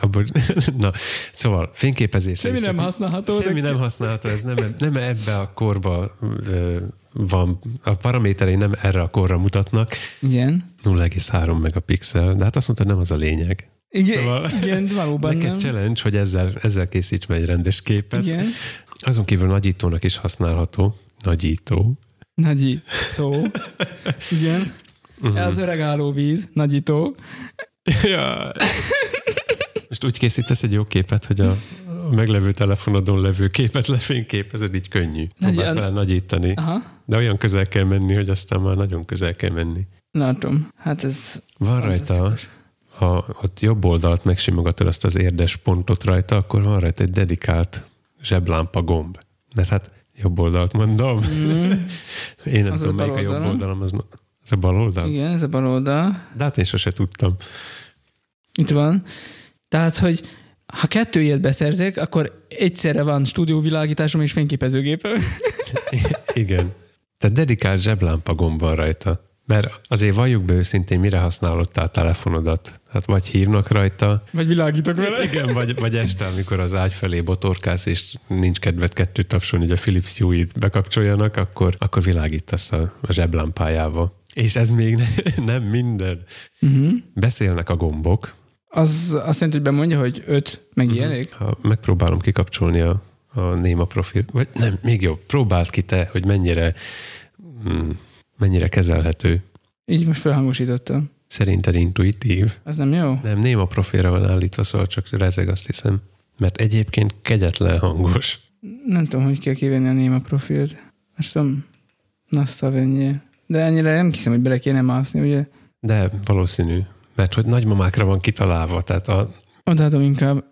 [SPEAKER 1] Abból, na, szóval fényképezésre
[SPEAKER 2] Semmi nem használható.
[SPEAKER 1] Semmi de... nem használható, ez nem, nem ebbe a korba van, a paraméterei nem erre a korra mutatnak.
[SPEAKER 2] Igen.
[SPEAKER 1] 0,3 megapixel, de hát azt mondta, nem az a lényeg.
[SPEAKER 2] Igen, szóval igen valóban
[SPEAKER 1] neked
[SPEAKER 2] nem.
[SPEAKER 1] challenge, hogy ezzel, ezzel készíts meg egy rendes képet.
[SPEAKER 2] Igen.
[SPEAKER 1] Azon kívül nagyítónak is használható. Nagyító.
[SPEAKER 2] Nagyító. Igen. Uh-huh. Az öreg állóvíz, nagyító.
[SPEAKER 1] Ja. Most úgy készítesz egy jó képet, hogy a, a meglevő telefonodon levő képet lefényképezed, így könnyű. Próbálsz vele nagyítani. Aha. De olyan közel kell menni, hogy aztán már nagyon közel kell menni.
[SPEAKER 2] Látom. Hát ez...
[SPEAKER 1] Van rajta, ha ott jobb oldalt megsimogatod azt az érdes pontot rajta, akkor van rajta egy dedikált zseblámpa gomb. Mert hát jobb oldalt mondom. Mm. Én nem az tudom, melyik a jobb oldalam, az ez a bal oldal?
[SPEAKER 2] Igen, ez a bal oldal.
[SPEAKER 1] De hát én sose tudtam.
[SPEAKER 2] Itt van. Tehát, hogy ha kettő ilyet beszerzek, akkor egyszerre van stúdióvilágításom és fényképezőgépem.
[SPEAKER 1] Igen. Tehát dedikált zseblámpa gomb van rajta. Mert azért valljuk be őszintén, mire használod a telefonodat. Hát vagy hívnak rajta.
[SPEAKER 2] Vagy világítok vele.
[SPEAKER 1] Igen, vagy, vagy este, amikor az ágy felé botorkálsz, és nincs kedved kettőt tapsolni, hogy a Philips Hue-t bekapcsoljanak, akkor, akkor világítasz a, a zseblámpájával. És ez még ne, nem minden. Uh-huh. Beszélnek a gombok.
[SPEAKER 2] Az azt jelenti, hogy bemondja, hogy öt meg uh-huh. ilyenek?
[SPEAKER 1] Ha megpróbálom kikapcsolni a, a Néma profilt, vagy nem, még jobb, próbáld ki te, hogy mennyire, hmm, mennyire kezelhető.
[SPEAKER 2] Így most felhangosítottam.
[SPEAKER 1] Szerinted intuitív?
[SPEAKER 2] Ez nem jó?
[SPEAKER 1] Nem, Néma profilra van állítva, szóval csak rezeg, azt hiszem. Mert egyébként kegyetlen hangos.
[SPEAKER 2] Nem tudom, hogy kell kivenni a Néma profilt. Most tudom, Nastavenjél. De ennyire nem hiszem, hogy bele kéne mászni, ugye?
[SPEAKER 1] De valószínű. Mert hogy nagymamákra van kitalálva, tehát a...
[SPEAKER 2] Odaadom inkább.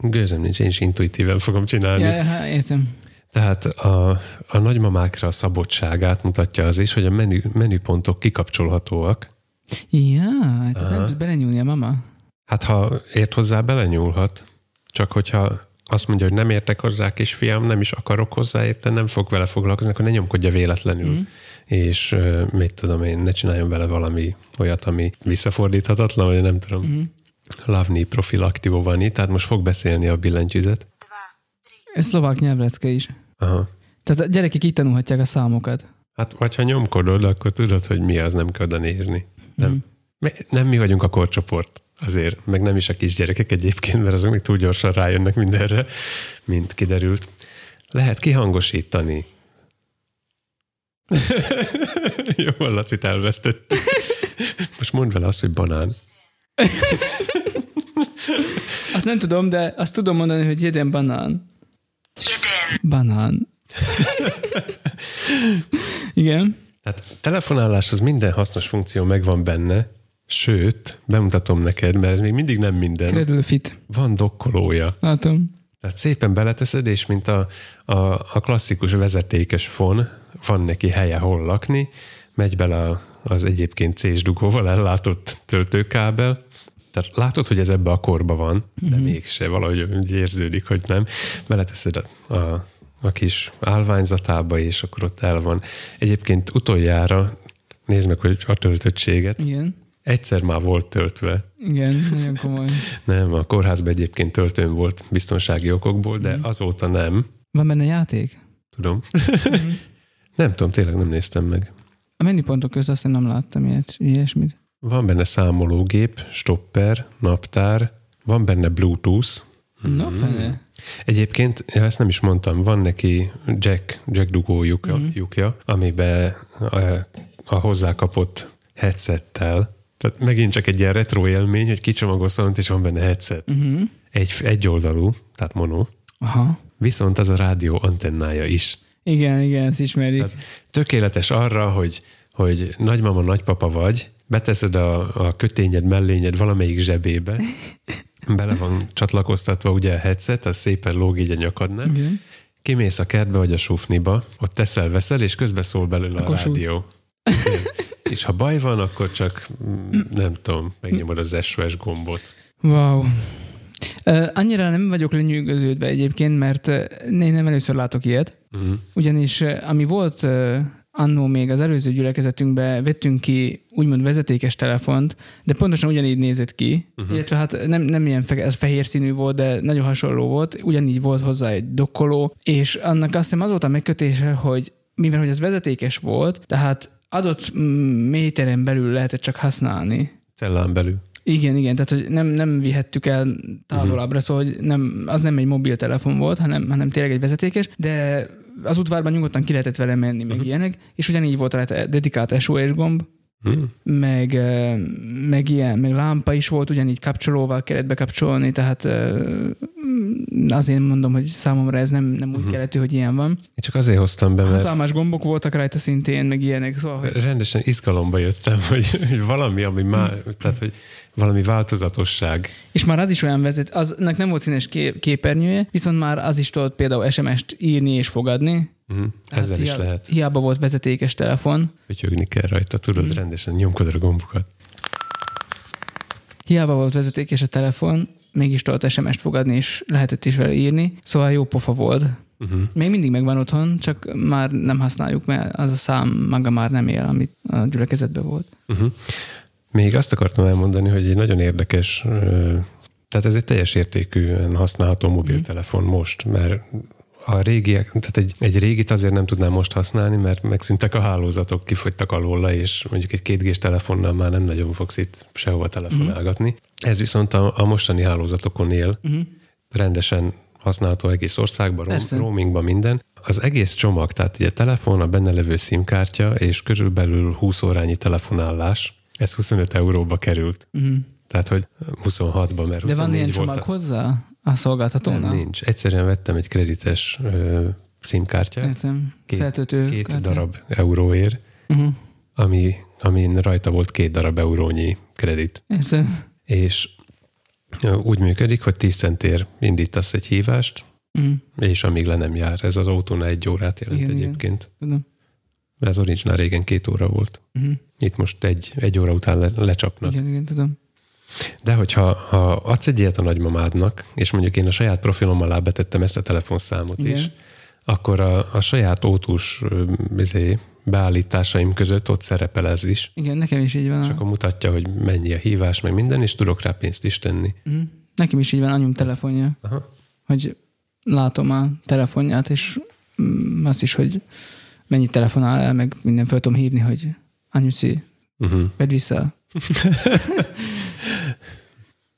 [SPEAKER 1] Gőzem nincs, én is intuitíven fogom csinálni.
[SPEAKER 2] Ja, ja, értem.
[SPEAKER 1] Tehát a, a nagymamákra a szabadságát mutatja az is, hogy a menü, menüpontok kikapcsolhatóak.
[SPEAKER 2] Ja, tehát nem tud belenyúlni a mama.
[SPEAKER 1] Hát ha ért hozzá, belenyúlhat. Csak hogyha azt mondja, hogy nem értek hozzá, kisfiam, nem is akarok hozzá érte, nem fog vele foglalkozni, akkor ne nyomkodja véletlenül. Mm és mit tudom én, ne csináljon vele valami olyat, ami visszafordíthatatlan, vagy nem tudom. Mm-hmm. Lavni profil aktivovani, tehát most fog beszélni a billentyűzet.
[SPEAKER 2] Ez szlovák nyelvlecke is.
[SPEAKER 1] Aha.
[SPEAKER 2] Tehát a gyerekek így tanulhatják a számokat.
[SPEAKER 1] Hát, vagy ha nyomkodod, akkor tudod, hogy mi az, nem kell oda nézni. Nem,
[SPEAKER 2] Mhm.
[SPEAKER 1] Mi- nem mi vagyunk a korcsoport azért, meg nem is a kisgyerekek egyébként, mert azok még túl gyorsan rájönnek mindenre, mint kiderült. Lehet kihangosítani. Jó, Lacit elvesztett. Most mondd vele azt, hogy banán.
[SPEAKER 2] Azt nem tudom, de azt tudom mondani, hogy jeden banán. Banán. Igen.
[SPEAKER 1] Tehát telefonálás az minden hasznos funkció megvan benne, sőt, bemutatom neked, mert ez még mindig nem minden.
[SPEAKER 2] Cradle fit.
[SPEAKER 1] Van dokkolója.
[SPEAKER 2] Látom.
[SPEAKER 1] Tehát szépen beleteszed, és mint a, a, a klasszikus vezetékes fon, van neki helye hol lakni, megy bele az egyébként C-s dugóval ellátott töltőkábel, tehát látod, hogy ez ebbe a korba van, de
[SPEAKER 2] Mhm.
[SPEAKER 1] mégse, valahogy úgy érződik, hogy nem. Beleteszed a, a, a kis állványzatába, és akkor ott el van. Egyébként utoljára, nézd meg, hogy a töltöttséget,
[SPEAKER 2] Igen.
[SPEAKER 1] egyszer már volt töltve,
[SPEAKER 2] Igen, nagyon komoly.
[SPEAKER 1] nem, a kórházban egyébként töltőn volt biztonsági okokból, de azóta nem.
[SPEAKER 2] Van benne játék?
[SPEAKER 1] Tudom. nem tudom, tényleg nem néztem meg.
[SPEAKER 2] A menüpontok között azt nem láttam ilyet, ilyesmit.
[SPEAKER 1] Van benne számológép, stopper, naptár, van benne Bluetooth.
[SPEAKER 2] No, fene.
[SPEAKER 1] Egyébként, ja, ezt nem is mondtam, van neki jack, jack dugójuk, mm. lyukja, amiben a, a hozzákapott headsettel, tehát megint csak egy ilyen retro élmény, hogy kicsomagolsz valamit, és van benne headset.
[SPEAKER 2] Uh-huh.
[SPEAKER 1] Egy, egy oldalú, tehát mono,
[SPEAKER 2] Aha.
[SPEAKER 1] viszont az a rádió antennája is.
[SPEAKER 2] Igen, igen, ezt ismerik.
[SPEAKER 1] Tehát tökéletes arra, hogy, hogy nagymama, nagypapa vagy, beteszed a, a kötényed, mellényed valamelyik zsebébe, bele van csatlakoztatva ugye a headset, az szépen lóg így a nyakadnál,
[SPEAKER 2] Igen.
[SPEAKER 1] kimész a kertbe vagy a sufniba, ott teszel, veszel, és közbe szól belőle
[SPEAKER 2] Akkor
[SPEAKER 1] a rádió. Igen. és ha baj van, akkor csak mm, nem tudom, megnyomod az SOS gombot.
[SPEAKER 2] Wow. Annyira nem vagyok lenyűgöződve egyébként, mert én nem először látok ilyet.
[SPEAKER 1] Uh-huh.
[SPEAKER 2] Ugyanis ami volt annó még az előző gyülekezetünkben, vettünk ki úgymond vezetékes telefont, de pontosan ugyanígy nézett ki, uh-huh. illetve hát nem, nem ilyen fe, ez fehér színű volt, de nagyon hasonló volt, ugyanígy volt hozzá egy dokkoló, és annak azt hiszem az volt a megkötése, hogy mivel hogy ez vezetékes volt, tehát adott méteren belül lehetett csak használni.
[SPEAKER 1] Cellán belül.
[SPEAKER 2] Igen, igen, tehát hogy nem, nem vihettük el távolabbra, szóval hogy nem, az nem egy mobiltelefon volt, hanem, hanem tényleg egy vezetékes, de az udvarban nyugodtan ki lehetett vele menni, meg ilyenek, és ugyanígy volt rá dedikált SOS gomb,
[SPEAKER 1] Uh-huh.
[SPEAKER 2] meg, meg ilyen, meg lámpa is volt, ugyanígy kapcsolóval kellett bekapcsolni, tehát eh, azért mondom, hogy számomra ez nem, nem úgy keletű, hogy ilyen van.
[SPEAKER 1] Én csak azért hoztam be, mert
[SPEAKER 2] Hatalmas gombok voltak rajta szintén, meg ilyenek, szóval, hogy
[SPEAKER 1] rendesen izgalomba jöttem, hogy, hogy valami, ami már, tehát, hogy valami változatosság.
[SPEAKER 2] És már az is olyan vezet, aznak nem volt színes ké- képernyője, viszont már az is tudott például SMS-t írni és fogadni.
[SPEAKER 1] Uh-huh. Ezzel
[SPEAKER 2] Hát
[SPEAKER 1] is
[SPEAKER 2] hiába,
[SPEAKER 1] lehet.
[SPEAKER 2] Hiába volt vezetékes telefon,
[SPEAKER 1] Pötyögni kell rajta, tudod,
[SPEAKER 2] Mhm.
[SPEAKER 1] rendesen nyomkodod a gombokat.
[SPEAKER 2] hiába volt vezetékes a telefon, mégis tudott SMS-t fogadni, és lehetett is vele írni, szóval jó pofa volt.
[SPEAKER 1] Uh-huh.
[SPEAKER 2] Még mindig megvan otthon, csak már nem használjuk, mert az a szám maga már nem él, amit a gyülekezetben volt.
[SPEAKER 1] Uh-huh. Még azt akartam elmondani, hogy egy nagyon érdekes, tehát ez egy teljes értékűen használható mobiltelefon most, mert a régiek, tehát egy, egy régit azért nem tudnám most használni, mert megszűntek a hálózatok, kifogytak alóla, és mondjuk egy 2 g telefonnal már nem nagyon fogsz itt sehova telefonálgatni. Ez viszont a, a mostani hálózatokon él,
[SPEAKER 2] Uh-huh.
[SPEAKER 1] rendesen használható egész országban,
[SPEAKER 2] Persze.
[SPEAKER 1] roamingban minden. Az egész csomag, tehát ugye a telefon, a benne levő SIM-kártya, és körülbelül 20 órányi telefonálás, ez 25 euróba került.
[SPEAKER 2] Uh-huh.
[SPEAKER 1] Tehát, hogy 26-ban, mert
[SPEAKER 2] De van
[SPEAKER 1] 24
[SPEAKER 2] ilyen csomag
[SPEAKER 1] a...
[SPEAKER 2] hozzá a szolgáltatónál?
[SPEAKER 1] Nem, nincs. Egyszerűen vettem egy kredites ö, SIM-kártyát,
[SPEAKER 2] Értem.
[SPEAKER 1] két,
[SPEAKER 2] Feltöltő
[SPEAKER 1] két darab euróért,
[SPEAKER 2] Uh-huh.
[SPEAKER 1] ami, amin rajta volt két darab eurónyi kredit.
[SPEAKER 2] Értem.
[SPEAKER 1] És úgy működik, hogy 10 centért indítasz egy hívást,
[SPEAKER 2] Uh-huh.
[SPEAKER 1] és amíg le nem jár. Ez az autónál egy órát jelent
[SPEAKER 2] Igen,
[SPEAKER 1] igen,
[SPEAKER 2] igen.
[SPEAKER 1] egyébként.
[SPEAKER 2] Tudom.
[SPEAKER 1] Mert az Orange-nál régen két óra volt.
[SPEAKER 2] Uh-huh.
[SPEAKER 1] Itt most egy, egy óra után le, lecsapnak.
[SPEAKER 2] Igen, igen, tudom.
[SPEAKER 1] De hogyha ha adsz egy ilyet a nagymamádnak, és mondjuk én a saját profilom alá betettem ezt a telefonszámot
[SPEAKER 2] Igen.
[SPEAKER 1] is, akkor a, a saját ótus izé, beállításaim között ott szerepel ez is.
[SPEAKER 2] Igen, nekem is így van.
[SPEAKER 1] És akkor mutatja, hogy mennyi a hívás, meg minden, és tudok rá pénzt is tenni.
[SPEAKER 2] Uh-huh. Nekem is így van anyum telefonja,
[SPEAKER 1] Aha.
[SPEAKER 2] hogy látom a telefonját, és mm, azt is, hogy mennyit telefonál el, meg minden fel tudom hívni, hogy anyuci, uh-huh. vedd vissza.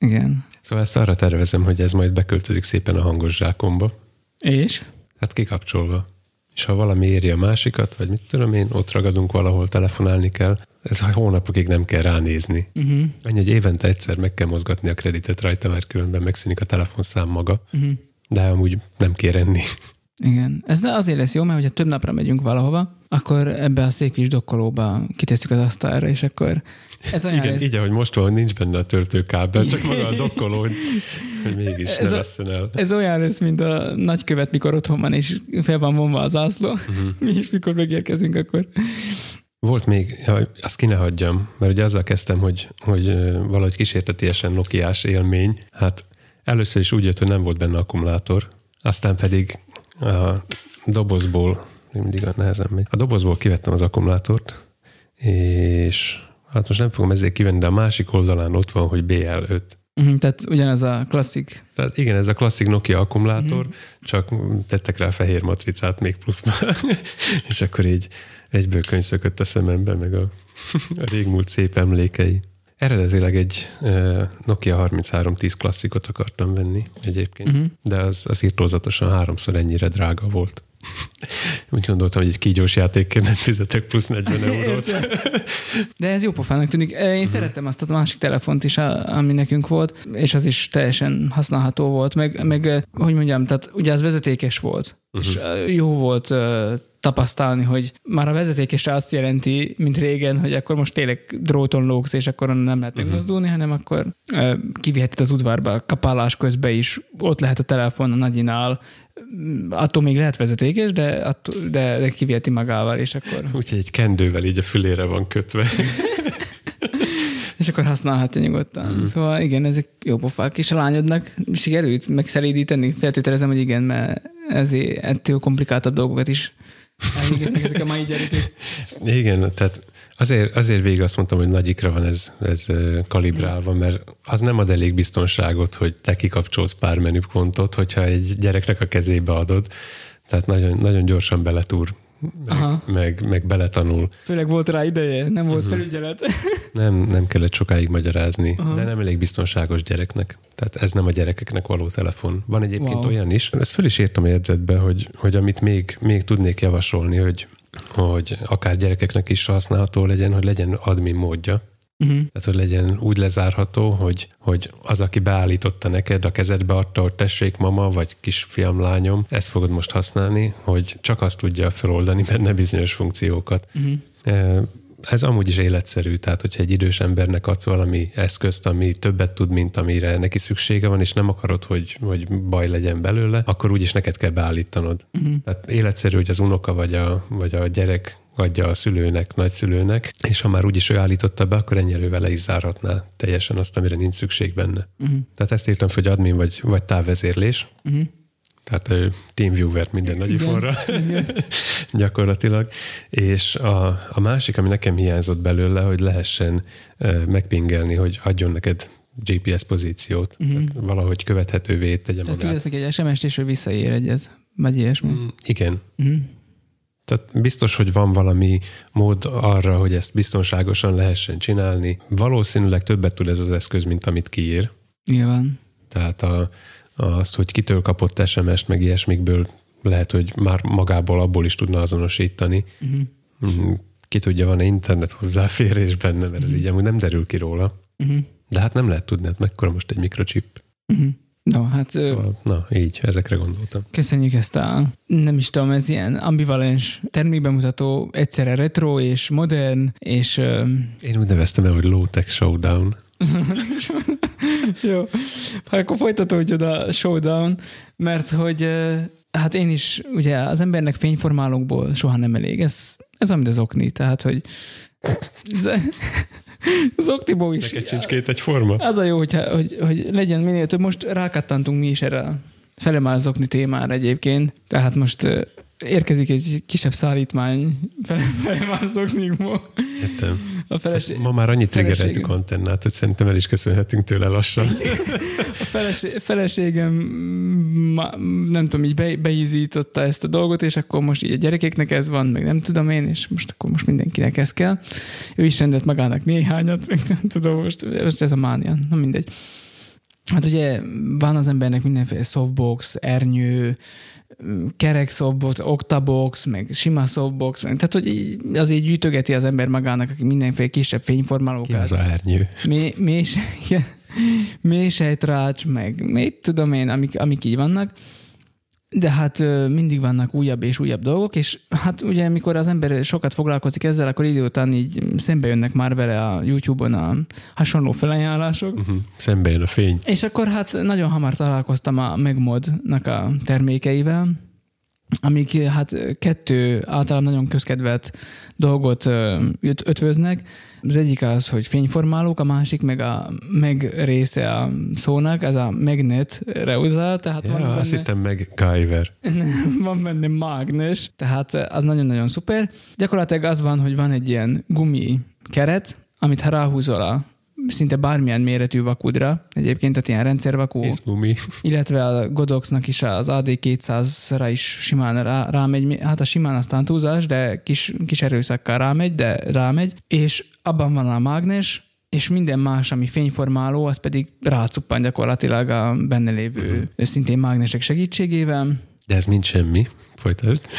[SPEAKER 2] Igen.
[SPEAKER 1] Szóval ezt arra tervezem, hogy ez majd beköltözik szépen a hangos zsákomba.
[SPEAKER 2] És?
[SPEAKER 1] Hát kikapcsolva. És ha valami éri a másikat, vagy mit tudom én, ott ragadunk valahol, telefonálni kell, ez hónapokig nem kell ránézni. Uh-huh. Annyi, hogy évente egyszer meg kell mozgatni a kreditet rajta, mert különben megszűnik a telefonszám maga. Uh-huh. De amúgy nem kér enni.
[SPEAKER 2] Igen. Ez azért lesz jó, mert hogyha több napra megyünk valahova, akkor ebbe a szép kis dokkolóba kitesszük az asztalra, és akkor ez olyan
[SPEAKER 1] Igen,
[SPEAKER 2] lesz.
[SPEAKER 1] így, ahogy most van, nincs benne a töltőkábel, csak maga a dokkoló, hogy, mégis ez ne vesszen el.
[SPEAKER 2] Ez olyan lesz, mint a nagykövet, mikor otthon van, és fel van vonva az ászló. Uh-huh. Mi is mikor megérkezünk, akkor
[SPEAKER 1] volt még, azt ki ne hagyjam, mert ugye azzal kezdtem, hogy, hogy valahogy kísértetiesen Nokiás élmény. Hát először is úgy jött, hogy nem volt benne akkumulátor, aztán pedig a dobozból, mindig a nehezen megy, a dobozból kivettem az akkumulátort, és hát most nem fogom ezért kivenni, de a másik oldalán ott van, hogy BL5.
[SPEAKER 2] Uh-huh, tehát ugyanez a klasszik.
[SPEAKER 1] Tehát igen, ez a klasszik Nokia akkumulátor, uh-huh. csak tettek rá fehér matricát még pluszban, és akkor így egyből könyvszökött a szemembe, meg a, a régmúlt szép emlékei. Eredetileg egy Nokia 3310 klasszikot akartam venni egyébként, uh-huh. de az, az írtózatosan háromszor ennyire drága volt. Úgy gondoltam, hogy egy kígyós játékként nem fizetek plusz 40 eurót.
[SPEAKER 2] De ez jó pofának tűnik. Én uh-huh. szerettem azt a másik telefont is, ami nekünk volt, és az is teljesen használható volt. Meg, meg hogy mondjam, tehát ugye az vezetékes volt, uh-huh. és jó volt tapasztalni, hogy már a vezetékesre azt jelenti, mint régen, hogy akkor most tényleg dróton lógsz, és akkor nem lehet uh-huh. megmozdulni, hanem akkor kiviheted az udvarba, kapálás közben is, ott lehet a telefon a nagyinál, attól még lehet vezetékes, de, attól, de, de kiviheti magával, és akkor...
[SPEAKER 1] Úgyhogy egy kendővel így a fülére van kötve.
[SPEAKER 2] és akkor használhatja nyugodtan. Mm. Szóval igen, ezek jó pofák. És a lányodnak sikerült megszerédíteni? Feltételezem, hogy igen, mert ezért ettől komplikáltabb dolgokat is elvégeznek ezek a mai gyerekek.
[SPEAKER 1] Igen, tehát azért, azért végig azt mondtam, hogy nagyikra van ez, ez kalibrálva, mert az nem ad elég biztonságot, hogy te kikapcsolsz pár menüpontot, hogyha egy gyereknek a kezébe adod. Tehát nagyon, nagyon gyorsan beletúr meg, meg, meg beletanul.
[SPEAKER 2] Főleg volt rá ideje, nem volt uh-huh. felügyelet.
[SPEAKER 1] Nem, nem kellett sokáig magyarázni, Aha. de nem elég biztonságos gyereknek. Tehát ez nem a gyerekeknek való telefon. Van egyébként wow. olyan is, ezt föl is írtam a jegyzetbe, hogy, hogy amit még, még tudnék javasolni, hogy, hogy akár gyerekeknek is használható legyen, hogy legyen admin módja. Uh-huh. Tehát, hogy legyen úgy lezárható, hogy, hogy az, aki beállította neked, a kezedbe adta, hogy tessék mama, vagy kisfiam, lányom, ezt fogod most használni, hogy csak azt tudja feloldani benne bizonyos funkciókat. Uh-huh ez amúgy is életszerű, tehát hogyha egy idős embernek adsz valami eszközt, ami többet tud, mint amire neki szüksége van, és nem akarod, hogy, hogy baj legyen belőle, akkor úgyis neked kell beállítanod. Uh-huh. Tehát életszerű, hogy az unoka vagy a, vagy a gyerek adja a szülőnek, nagyszülőnek, és ha már úgyis ő állította be, akkor ennyi vele is zárhatná teljesen azt, amire nincs szükség benne. Uh-huh. Tehát ezt írtam, hogy admin vagy, vagy távvezérlés. Uh-huh. Tehát TeamViewer-t minden nagy ifonra gyakorlatilag. És a, a másik, ami nekem hiányzott belőle, hogy lehessen megpingelni, hogy adjon neked GPS pozíciót. Uh-huh. Tehát valahogy követhetővé tegye
[SPEAKER 2] magát. Tehát egy SMS-t, és ő visszaér egyet, vagy ilyesmi. Mm,
[SPEAKER 1] igen. Uh-huh. Tehát biztos, hogy van valami mód arra, hogy ezt biztonságosan lehessen csinálni. Valószínűleg többet tud ez az eszköz, mint amit kiír.
[SPEAKER 2] Nyilván.
[SPEAKER 1] Tehát a, azt, hogy kitől kapott SMS-t, meg ilyesmikből lehet, hogy már magából abból is tudna azonosítani. Uh-huh. Ki tudja, van-e internet hozzáférés benne, mert uh-huh. ez így amúgy nem derül ki róla. Uh-huh. De hát nem lehet tudni, hát mekkora most egy mikrochip. Uh-huh.
[SPEAKER 2] No, hát...
[SPEAKER 1] Szóval, na, így, ezekre gondoltam.
[SPEAKER 2] Köszönjük ezt a, nem is tudom, ez ilyen ambivalens termékbemutató, egyszerre retro és modern, és...
[SPEAKER 1] Én úgy neveztem el, hogy low-tech showdown.
[SPEAKER 2] Jó, hát akkor folytatódjon a showdown, mert hogy hát én is, ugye az embernek fényformálókból soha nem elég. Ez, ez amit az okni, tehát, hogy az okniból is.
[SPEAKER 1] Neked sincs két egyforma?
[SPEAKER 2] Az a jó, hogyha, hogy, hogy legyen minél több. Most rákattantunk mi is erre a felemázokni témára egyébként, tehát most érkezik egy kisebb szállítmány fele, fele már szoknikból.
[SPEAKER 1] Értem. A feleség, ma már annyit triggereltük antennát, hogy szerintem el is köszönhetünk tőle lassan.
[SPEAKER 2] A feleség, feleségem nem tudom, így be, beízította ezt a dolgot, és akkor most így a gyerekeknek ez van, meg nem tudom én, és most akkor most mindenkinek ez kell. Ő is rendelt magának néhányat, meg nem tudom, most, most ez a mánia, na mindegy. Hát ugye van az embernek mindenféle softbox, ernyő, kerek softbox, octabox, meg sima softbox, tehát hogy azért gyűjtögeti az ember magának, aki mindenféle kisebb fényformálókat. Ki
[SPEAKER 1] az a ernyő?
[SPEAKER 2] Mély, mély, mélysejtrács, meg mit tudom én, amik, amik így vannak de hát mindig vannak újabb és újabb dolgok, és hát ugye mikor az ember sokat foglalkozik ezzel, akkor idő után így szembe jönnek már vele a YouTube-on a hasonló felajánlások. Uh-huh.
[SPEAKER 1] Szembe jön a fény.
[SPEAKER 2] És akkor hát nagyon hamar találkoztam a Megmodnak a termékeivel, amik hát kettő általán nagyon közkedvelt dolgot ötvöznek. Az egyik az, hogy fényformálók, a másik meg a meg része a szónak, ez a magnet reuzál, tehát
[SPEAKER 1] ja,
[SPEAKER 2] van
[SPEAKER 1] benne, azt hittem meg Guyver.
[SPEAKER 2] van benne mágnes, tehát az nagyon-nagyon szuper. Gyakorlatilag az van, hogy van egy ilyen gumi keret, amit ha ráhúzol a szinte bármilyen méretű vakudra, egyébként, tehát ilyen rendszervakú,
[SPEAKER 1] Izgumi.
[SPEAKER 2] illetve a Godoxnak is az AD200-ra is simán rá, rámegy, hát a simán aztán túlzás, de kis, kis erőszakkal rámegy, de rámegy, és abban van a mágnes, és minden más, ami fényformáló, az pedig rácuppan gyakorlatilag a benne lévő uh-huh. szintén mágnesek segítségével.
[SPEAKER 1] De ez mind semmi. Folytasd.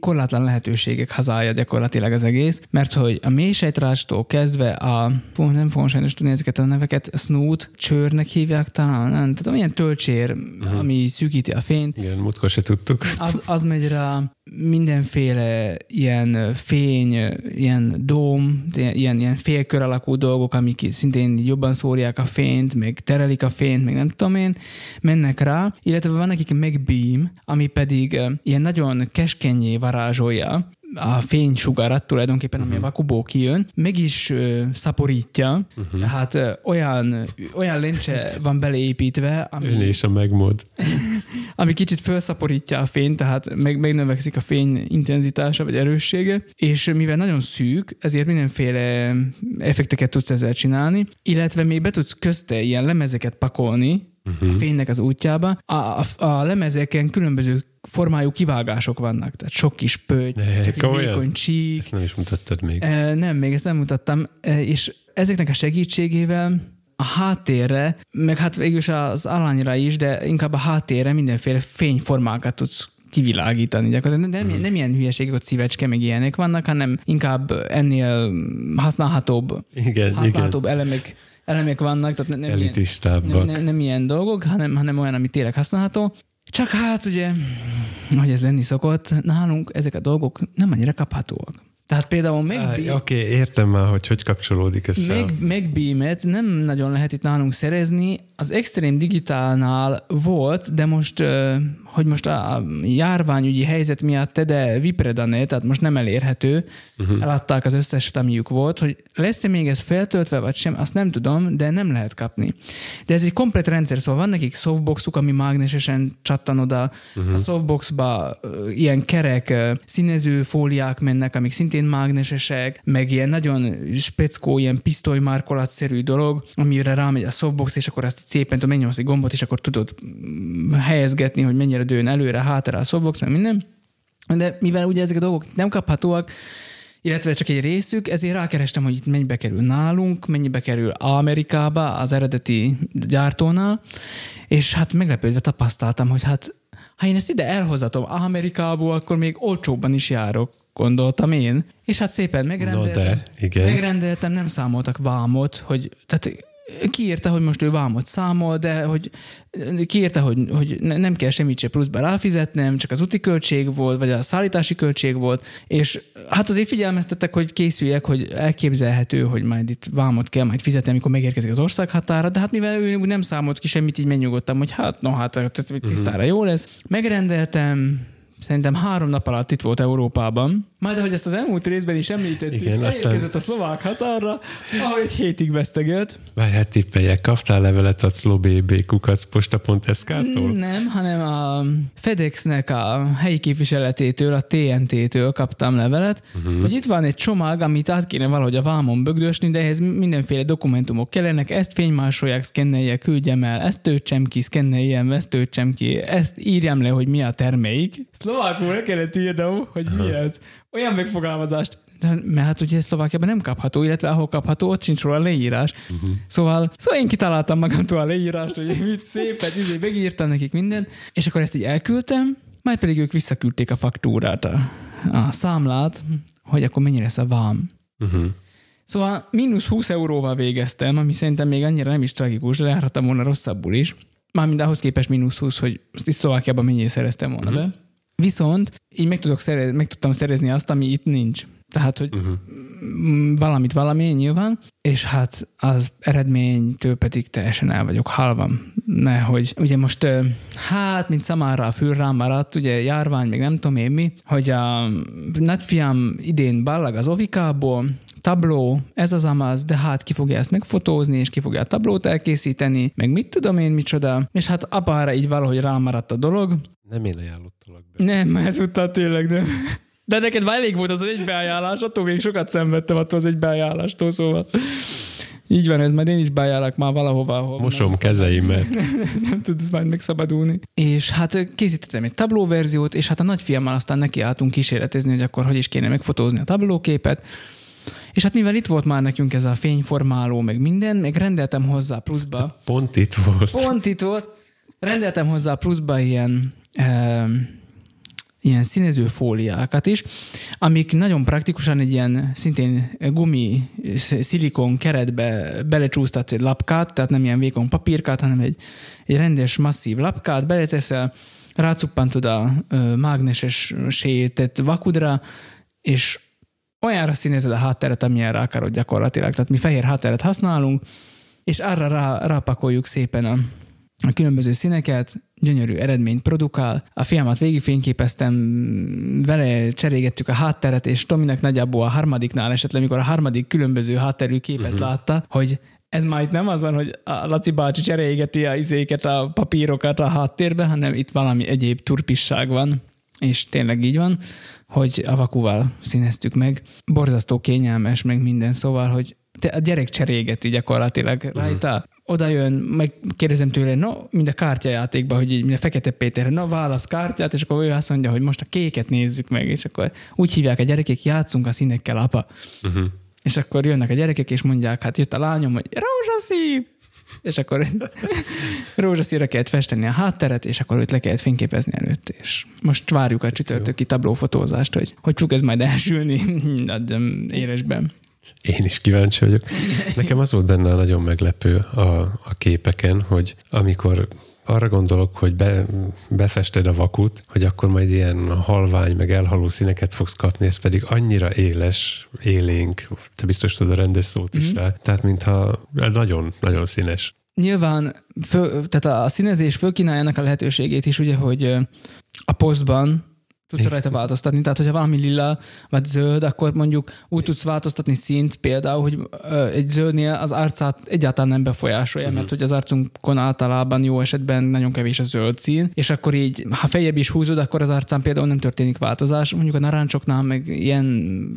[SPEAKER 2] korlátlan lehetőségek hazája gyakorlatilag az egész, mert hogy a mélysejtrástól kezdve a, nem fogom sajnos tudni ezeket a neveket, snoot, csőrnek hívják talán, nem tudom, ilyen tölcsér, uh-huh. ami szűkíti a fényt.
[SPEAKER 1] Igen, múltkor se tudtuk.
[SPEAKER 2] Az, az megy rá mindenféle ilyen fény, ilyen dóm, ilyen, ilyen félkör alakú dolgok, amik szintén jobban szórják a fényt, meg terelik a fényt, meg nem tudom én, mennek rá, illetve van nekik meg beam, ami pedig ilyen nagyon keskenyé varázsolja a fénysugarat tulajdonképpen, ami uh-huh. a vakuból kijön, meg is uh, szaporítja, uh-huh. hát uh, olyan, olyan lencse van beleépítve,
[SPEAKER 1] ami... Ön és a megmód.
[SPEAKER 2] ami kicsit felszaporítja a fényt, tehát meg, megnövekszik a fény intenzitása vagy erőssége, és mivel nagyon szűk, ezért mindenféle effekteket tudsz ezzel csinálni, illetve még be tudsz közte ilyen lemezeket pakolni, uh-huh. a fénynek az útjába. A, a, a lemezeken különböző formájú kivágások vannak, tehát sok kis pöty, egy vékony csík.
[SPEAKER 1] Ezt nem is mutattad még.
[SPEAKER 2] E, nem, még ezt nem mutattam, e, és ezeknek a segítségével a háttérre, meg hát végülis az alanyra is, de inkább a háttérre mindenféle fényformákat tudsz kivilágítani gyakorlatilag. Nem, uh-huh. nem ilyen hülyeség, hogy szívecske, meg ilyenek vannak, hanem inkább ennél használhatóbb,
[SPEAKER 1] igen,
[SPEAKER 2] használhatóbb
[SPEAKER 1] igen.
[SPEAKER 2] elemek elemek vannak, tehát nem,
[SPEAKER 1] ilyen,
[SPEAKER 2] nem, nem, nem ilyen dolgok, hanem, hanem olyan, ami tényleg használható. Csak hát ugye, hogy ez lenni szokott, nálunk ezek a dolgok nem annyira kaphatóak. Tehát például meg...
[SPEAKER 1] Oké, okay, értem már, hogy hogy kapcsolódik ez
[SPEAKER 2] meg. Megbeamet nem nagyon lehet itt nálunk szerezni. Az Extreme Digitalnál volt, de most hogy most a járványügyi helyzet miatt te de Vipredané, tehát most nem elérhető, uh-huh. eladták az összeset, amiük volt, hogy lesz-e még ez feltöltve, vagy sem, azt nem tudom, de nem lehet kapni. De ez egy komplet rendszer, szóval van nekik softboxuk, ami mágnesesen csattan oda, uh-huh. a softboxba ilyen kerek színező fóliák mennek, amik szintén mágnesesek, meg ilyen nagyon speckó, ilyen pisztolymárkolatszerű dolog, amire rámegy a softbox, és akkor ezt szépen tudom, megnyomsz egy gombot, és akkor tudod mm, helyezgetni, hogy mennyire dőn előre, hátra a softbox, meg minden. De mivel ugye ezek a dolgok nem kaphatóak, illetve csak egy részük, ezért rákerestem, hogy itt mennyibe kerül nálunk, mennyibe kerül Amerikába, az eredeti gyártónál, és hát meglepődve tapasztaltam, hogy hát ha én ezt ide elhozatom Amerikából, akkor még olcsóbban is járok gondoltam én. És hát szépen megrendeltem. No de, igen. Megrendeltem, nem számoltak vámot, hogy tehát kiírta, hogy most ő vámot számol, de hogy kiírta, hogy, hogy nem kell semmit se pluszba ráfizetnem, csak az úti költség volt, vagy a szállítási költség volt, és hát azért figyelmeztettek, hogy készüljek, hogy elképzelhető, hogy majd itt vámot kell majd fizetni, amikor megérkezik az ország határa, de hát mivel ő nem számolt ki semmit, így megnyugodtam, hogy hát no, hát tisztára jó lesz. Megrendeltem, szerintem három nap alatt itt volt Európában, Majd ahogy ezt az elmúlt részben is említettük,
[SPEAKER 1] Igen, aztán-
[SPEAKER 2] a szlovák határra, ahol egy hétig vesztegelt.
[SPEAKER 1] Várj, hát tippeljek, kaptál levelet a szlobébkukacposta.sk-tól?
[SPEAKER 2] Nem, hanem a FedExnek a helyi képviseletétől, a TNT-től kaptam levelet, uh-huh. hogy itt van egy csomag, amit át kéne valahogy a vámon bögdösni, de ehhez mindenféle dokumentumok kellenek, ezt fénymásolják, szkennelje, küldjem el, ezt töltsem ki, szkenneljem, ezt töltsem ki, ezt írjam le, hogy mi a termék. Szlovákul le kellett írnom, hogy mi ez. Olyan megfogalmazást. De, mert hát ugye Szlovákiában nem kapható, illetve ahol kapható, ott sincs róla leírás. Uh-huh. Szóval, szóval én kitaláltam magamtól a leírást, hogy mit szépet, izé, megírtam nekik mindent, és akkor ezt így elküldtem, majd pedig ők visszaküldték a faktúrát, a, a számlát, hogy akkor mennyi lesz a vám.
[SPEAKER 1] Uh-huh.
[SPEAKER 2] Szóval mínusz 20 euróval végeztem, ami szerintem még annyira nem is tragikus, de járhattam volna rosszabbul is. Mármint ahhoz képest mínusz 20, hogy Szlovákiában mennyi szereztem volna uh-huh. be. Viszont így meg, tudok szerez, meg tudtam szerezni azt, ami itt nincs. Tehát, hogy uh-huh. valamit valami nyilván, és hát az eredménytől pedig teljesen el vagyok halvam. Nehogy, ugye most, hát, mint szamára a fül rám maradt, ugye járvány, még nem tudom én mi, hogy a nagyfiam idén ballag az ovikából, tabló, ez az amaz, de hát ki fogja ezt megfotózni, és ki fogja a tablót elkészíteni, meg mit tudom én micsoda, és hát apára így valahogy rámaradt a dolog.
[SPEAKER 1] Nem én ajánlottalak be.
[SPEAKER 2] Nem, ezúttal tényleg nem. De neked már elég volt az egy beajánlás, attól még sokat szenvedtem attól az egy beajánlástól, szóval így van ez, majd én is beajánlak már valahova, ahol
[SPEAKER 1] Mosom
[SPEAKER 2] nem,
[SPEAKER 1] kezeimet.
[SPEAKER 2] nem tudsz majd megszabadulni. És hát készítettem egy tablóverziót, és hát a nagyfiammal aztán nekiálltunk kísérletezni, hogy akkor hogy is kéne megfotózni a tablóképet. És hát mivel itt volt már nekünk ez a fényformáló, meg minden, meg rendeltem hozzá pluszba,
[SPEAKER 1] Pont itt volt.
[SPEAKER 2] pont itt volt, rendeltem hozzá pluszba ilyen, e, ilyen színező fóliákat is, amik nagyon praktikusan egy ilyen szintén gumi, sz- szilikon keretbe belecsúsztatsz egy lapkát, tehát nem ilyen vékony papírkát, hanem egy, egy rendes, masszív lapkát, beleteszel, rácuppantod a mágneses sétett vakudra, és olyanra színezed a hátteret, amilyen rá akarod gyakorlatilag. Tehát mi fehér hátteret használunk, és arra rá, rápakoljuk szépen a, a különböző színeket, gyönyörű eredményt produkál. A fiamat végigfényképeztem, vele cserégettük a hátteret, és Tominek nagyjából a harmadiknál esetleg, amikor a harmadik különböző hátterű képet uh-huh. látta, hogy ez már itt nem az van, hogy a Laci bácsi cserégeti a izéket, a papírokat a háttérbe, hanem itt valami egyéb turpisság van, és tényleg így van, hogy a vakuval színeztük meg. Borzasztó kényelmes, meg minden, szóval, hogy te, a gyerek cserégeti gyakorlatilag uh-huh. rajta. Oda jön, meg kérdezem tőle, no, mind a kártyajátékban, hogy így, mind a Fekete Péter, no, válasz kártyát, és akkor ő azt mondja, hogy most a kéket nézzük meg, és akkor úgy hívják a gyerekek, játszunk a színekkel, apa.
[SPEAKER 1] Uh-huh.
[SPEAKER 2] És akkor jönnek a gyerekek, és mondják, hát jött a lányom, hogy rózsaszín! És akkor rózsaszínre kellett festeni a hátteret, és akkor őt le kellett fényképezni előtt, és most várjuk a csütörtöki tablófotózást, hogy hogy fog ez majd elsülni nagy élesben.
[SPEAKER 1] Én is kíváncsi vagyok. Nekem az volt benne nagyon meglepő a, a képeken, hogy amikor arra gondolok, hogy be, befested a vakut, hogy akkor majd ilyen halvány, meg elhaló színeket fogsz kapni, ez pedig annyira éles, élénk, te biztos tudod a rendes szót is rá, tehát mintha nagyon, nagyon színes.
[SPEAKER 2] Nyilván fő, tehát a színezés fölkínálja ennek a lehetőségét is, ugye, hogy a posztban tudsz
[SPEAKER 1] Igen.
[SPEAKER 2] rajta változtatni. Tehát, hogyha valami lila vagy zöld, akkor mondjuk úgy tudsz változtatni színt például, hogy egy zöldnél az arcát egyáltalán nem befolyásolja, uh-huh. mert hogy az arcunkon általában jó esetben nagyon kevés a zöld szín, és akkor így, ha feljebb is húzod, akkor az arcán például nem történik változás. Mondjuk a narancsoknál, meg ilyen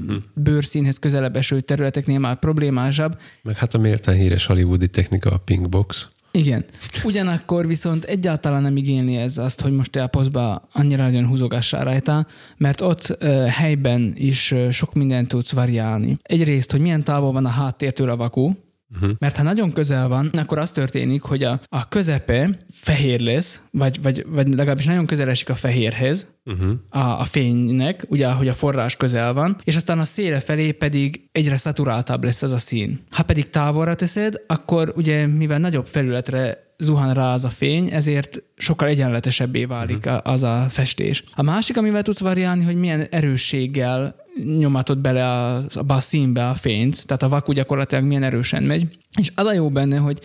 [SPEAKER 2] uh-huh. bőrszínhez közelebb eső területeknél már problémásabb,
[SPEAKER 1] Meg hát a méltán híres hollywoodi technika a pink box.
[SPEAKER 2] Igen. Ugyanakkor viszont egyáltalán nem igényli ez azt, hogy most te a posztba annyira nagyon húzogassál rajta, mert ott uh, helyben is uh, sok mindent tudsz variálni. Egyrészt, hogy milyen távol van a háttértől a vaku, Uh-huh. Mert ha nagyon közel van, akkor az történik, hogy a, a közepe fehér lesz, vagy, vagy, vagy legalábbis nagyon közel esik a fehérhez,
[SPEAKER 1] Uh-huh.
[SPEAKER 2] a, a fénynek, ugye, hogy a forrás közel van, és aztán a széle felé pedig egyre szaturáltabb lesz ez a szín. Ha pedig távolra teszed, akkor ugye, mivel nagyobb felületre zuhan rá az a fény, ezért sokkal egyenletesebbé válik a- az a festés. A másik, amivel tudsz variálni, hogy milyen erősséggel nyomatod bele a, a színbe a fényt, tehát a vaku gyakorlatilag milyen erősen megy. És az a jó benne, hogy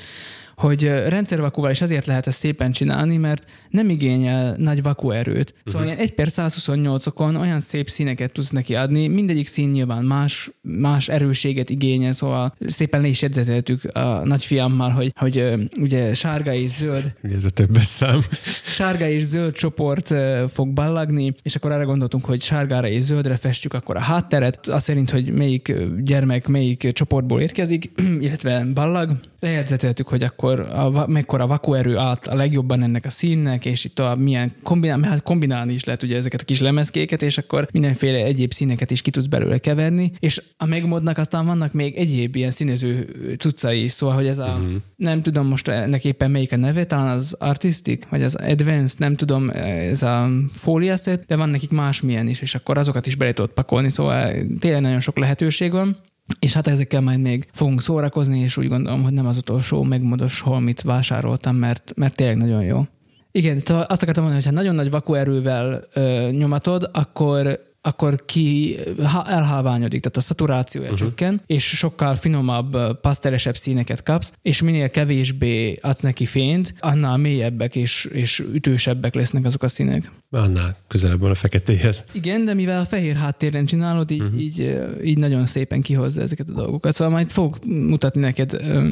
[SPEAKER 2] hogy rendszervakúval is azért lehet ezt szépen csinálni, mert nem igényel nagy vakuerőt. Szóval uh-huh. ilyen 1 per 128-okon olyan szép színeket tudsz neki adni, mindegyik szín nyilván más, más erőséget igényel, szóval szépen le is jegyzeteltük a nagyfiammal, hogy, hogy ugye sárga és zöld.
[SPEAKER 1] Ez a többes szám.
[SPEAKER 2] Sárga és zöld csoport fog ballagni, és akkor arra gondoltunk, hogy sárgára és zöldre festjük akkor a hátteret, azt szerint, hogy melyik gyermek melyik csoportból érkezik, illetve ballag. Lejegyzeteltük, hogy akkor a, mekkora vakuerő állt a legjobban ennek a színnek, és itt a milyen kombinál, hát kombinálni is lehet ugye ezeket a kis lemezkéket, és akkor mindenféle egyéb színeket is ki tudsz belőle keverni, és a megmodnak aztán vannak még egyéb ilyen színező cuccai, szóval, hogy ez a, uh-huh. nem tudom most ennek éppen melyik a neve, talán az Artistic, vagy az Advanced, nem tudom, ez a fóliaszet, de van nekik másmilyen is, és akkor azokat is bele tudod pakolni, szóval tényleg nagyon sok lehetőség van. És hát ezekkel majd még fogunk szórakozni, és úgy gondolom, hogy nem az utolsó megmodos holmit vásároltam, mert, mert tényleg nagyon jó. Igen, azt akartam mondani, hogy ha nagyon nagy vakuerővel ö, nyomatod, akkor akkor ki elháványodik, tehát a szaturációja uh-huh. csökken, és sokkal finomabb, pasztelesebb színeket kapsz, és minél kevésbé adsz neki fényt, annál mélyebbek és, és ütősebbek lesznek azok a színek.
[SPEAKER 1] Annál közelebb van a feketéhez.
[SPEAKER 2] Igen, de mivel a fehér háttéren csinálod, így, uh-huh. így, így nagyon szépen kihozza ezeket a dolgokat. Szóval majd fog mutatni neked um,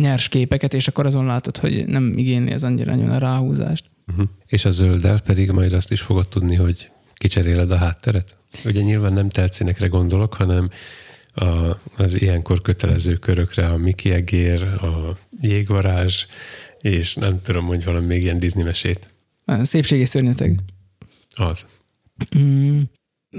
[SPEAKER 2] nyers képeket, és akkor azon látod, hogy nem igényli ez annyira nagyon a ráhúzást.
[SPEAKER 1] Uh-huh. És a zölddel pedig majd azt is fogod tudni, hogy kicseréled a hátteret? Ugye nyilván nem teltszínekre gondolok, hanem a, az ilyenkor kötelező körökre a Mickey Egér, a jégvarázs, és nem tudom, hogy valami még ilyen Disney mesét.
[SPEAKER 2] Szépségi szörnyeteg.
[SPEAKER 1] Az.
[SPEAKER 2] Mm,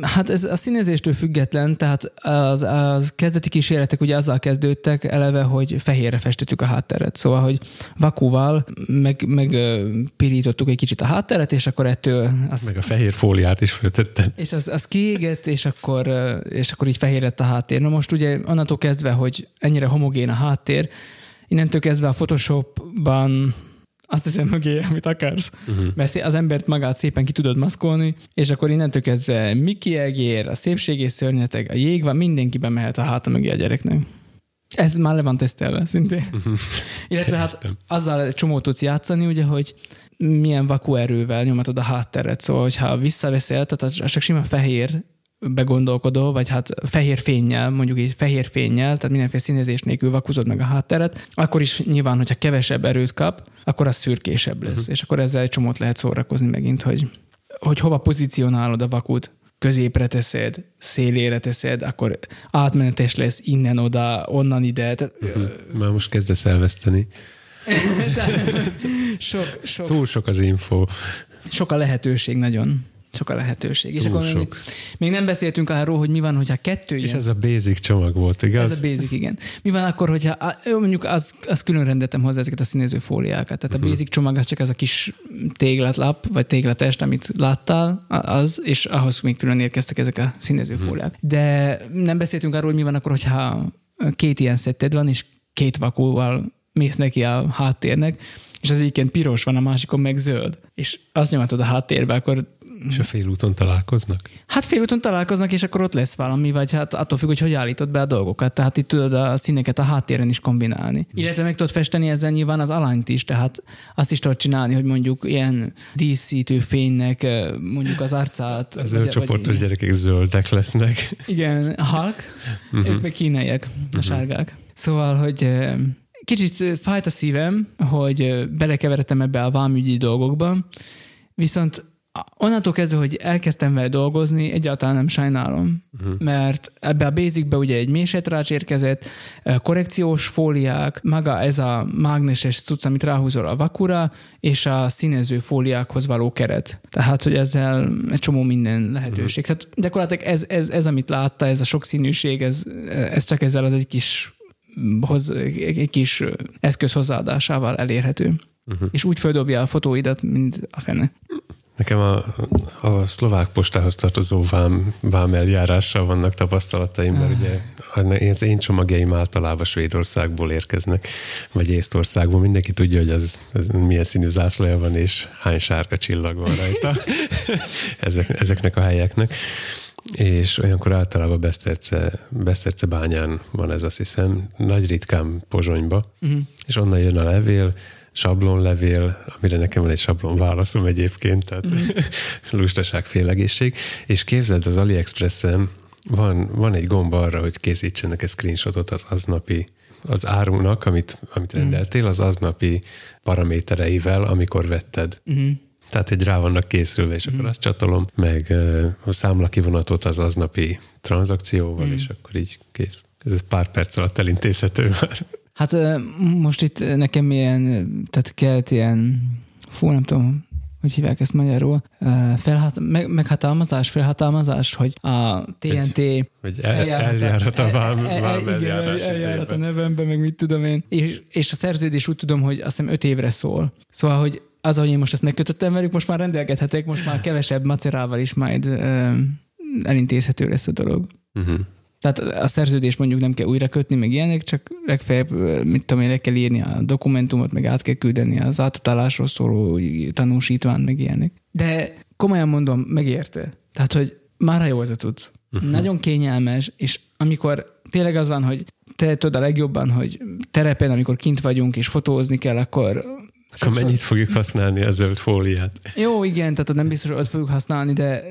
[SPEAKER 2] Hát ez a színezéstől független, tehát az, az kezdeti kísérletek ugye azzal kezdődtek eleve, hogy fehérre festettük a hátteret. Szóval, hogy vakúval meg, meg pirítottuk egy kicsit a hátteret, és akkor ettől...
[SPEAKER 1] Az, meg a fehér fóliát is föltetted.
[SPEAKER 2] És az, az kiégett, és akkor, és akkor így fehér lett a háttér. Na most ugye onnantól kezdve, hogy ennyire homogén a háttér, innentől kezdve a Photoshopban azt hiszem mögé, amit akarsz. Uh-huh. Mert az embert magát szépen ki tudod maszkolni, és akkor innentől kezdve Miki egér, a szépségés szörnyeteg, a jég van, mindenki bemehet a háta mögé a gyereknek. Ez már le van tesztelve szintén. Uh-huh. Illetve hát azzal egy csomó tudsz játszani, ugye, hogy milyen vakuerővel nyomatod a hátteret. Szóval, hogyha visszaveszel, tehát csak sima fehér begondolkodó, vagy hát fehér fényjel, mondjuk egy fehér fényjel, tehát mindenféle színezés nélkül vakuzod meg a hátteret, akkor is nyilván, hogyha kevesebb erőt kap, akkor az szürkésebb lesz. Uh-huh. És akkor ezzel egy csomót lehet szórakozni megint, hogy, hogy hova pozícionálod a vakut középre teszed, szélére teszed, akkor átmenetes lesz innen-oda, onnan ide. Tehát,
[SPEAKER 1] uh-huh. Már most kezdesz elveszteni.
[SPEAKER 2] sok, sok,
[SPEAKER 1] Túl sok az info.
[SPEAKER 2] Sok a lehetőség nagyon csak a lehetőség. Túl és akkor sok. Még, még nem beszéltünk arról, hogy mi van, hogyha kettő
[SPEAKER 1] És ez a basic csomag volt, igaz?
[SPEAKER 2] Ez a basic, igen. Mi van akkor, hogyha mondjuk az, az külön rendetem hozzá ezeket a színező fóliákat. Tehát a uh-huh. basic csomag az csak ez a kis tégletlap, vagy tégletest, amit láttál, az, és ahhoz még külön érkeztek ezek a színező uh-huh. fóliák. De nem beszéltünk arról, hogy mi van akkor, hogyha két ilyen szetted van, és két vakóval mész neki a háttérnek, és az egyiken piros van, a másikon meg zöld. És azt nyomatod a háttérbe, akkor
[SPEAKER 1] és a félúton találkoznak?
[SPEAKER 2] Hát félúton találkoznak, és akkor ott lesz valami, vagy hát attól függ, hogy hogy állítod be a dolgokat. Tehát itt tudod a színeket a háttéren is kombinálni. Hmm. Illetve meg tudod festeni ezzel nyilván az alányt is, tehát azt is tudod csinálni, hogy mondjuk ilyen díszítő fénynek mondjuk az arcát.
[SPEAKER 1] Az zöld csoportos vagy... gyerekek zöldek lesznek.
[SPEAKER 2] Igen, halk, uh-huh. ők meg kínaiak, a uh-huh. sárgák. Szóval, hogy kicsit fájt a szívem, hogy belekeveredtem ebbe a vámügyi dolgokba, viszont onnantól kezdve, hogy elkezdtem vele dolgozni, egyáltalán nem sajnálom, uh-huh. mert ebbe a basicbe ugye egy mélysetrács érkezett, korrekciós fóliák, maga ez a mágneses cucc, amit ráhúzol a vakura, és a színező fóliákhoz való keret. Tehát, hogy ezzel egy csomó minden lehetőség. Uh-huh. Tehát gyakorlatilag ez, ez, ez, amit látta, ez a sokszínűség, ez, ez csak ezzel az egy kis hoz, egy kis eszköz hozzáadásával elérhető. Uh-huh. És úgy földobja a fotóidat, mint a fene.
[SPEAKER 1] Nekem a, a szlovák postához tartozó vám, vám eljárással vannak tapasztalataim, mert ugye az én csomagjaim általában Svédországból érkeznek, vagy Észtországból. Mindenki tudja, hogy az, az milyen színű zászlója van, és hány sárga csillag van rajta Ezek, ezeknek a helyeknek. és olyankor általában Beszterce, Beszterce bányán van ez azt hiszem, nagy ritkán Pozsonyba, uh-huh. és onnan jön a levél, sablonlevél, amire nekem van egy sablon válaszom egyébként, tehát mm. lustaság, félegészség, és képzeld az AliExpressen van, van egy gomb arra, hogy készítsenek egy screenshotot az aznapi az árunak, amit, amit mm. rendeltél, az aznapi paramétereivel, amikor vetted. Mm. Tehát egy rá vannak készülve, és mm. akkor azt csatolom, meg a számlakivonatot az aznapi tranzakcióval, mm. és akkor így kész. Ez pár perc alatt elintézhető már.
[SPEAKER 2] Hát most itt nekem ilyen, tehát kelt ilyen, fú, nem tudom, hogy hívják ezt magyarul, felhat, meg, meghatalmazás, felhatalmazás, hogy a TNT
[SPEAKER 1] egy, hogy el, eljárat a vám, el,
[SPEAKER 2] vám eljárás igen, eljárat a nevemben, meg mit tudom én. És, és a szerződés úgy tudom, hogy azt hiszem öt évre szól. Szóval, hogy az, hogy én most ezt megkötöttem velük, most már rendelgethetek, most már kevesebb macerával is majd ö, elintézhető lesz a dolog. Uh-huh. Tehát a szerződés mondjuk nem kell újra kötni, meg ilyenek, csak legfeljebb, mit tudom én, le kell írni a dokumentumot, meg át kell küldeni az átutalásról szóló tanúsítványt, meg ilyenek. De komolyan mondom, megérte. Tehát, hogy már jó ez a cucc. Uh-huh. Nagyon kényelmes, és amikor tényleg az van, hogy te tudod a legjobban, hogy terepen, amikor kint vagyunk, és fotózni kell, akkor
[SPEAKER 1] akkor mennyit fogjuk használni a zöld fóliát?
[SPEAKER 2] Jó, igen, tehát nem biztos, hogy ott fogjuk használni, de,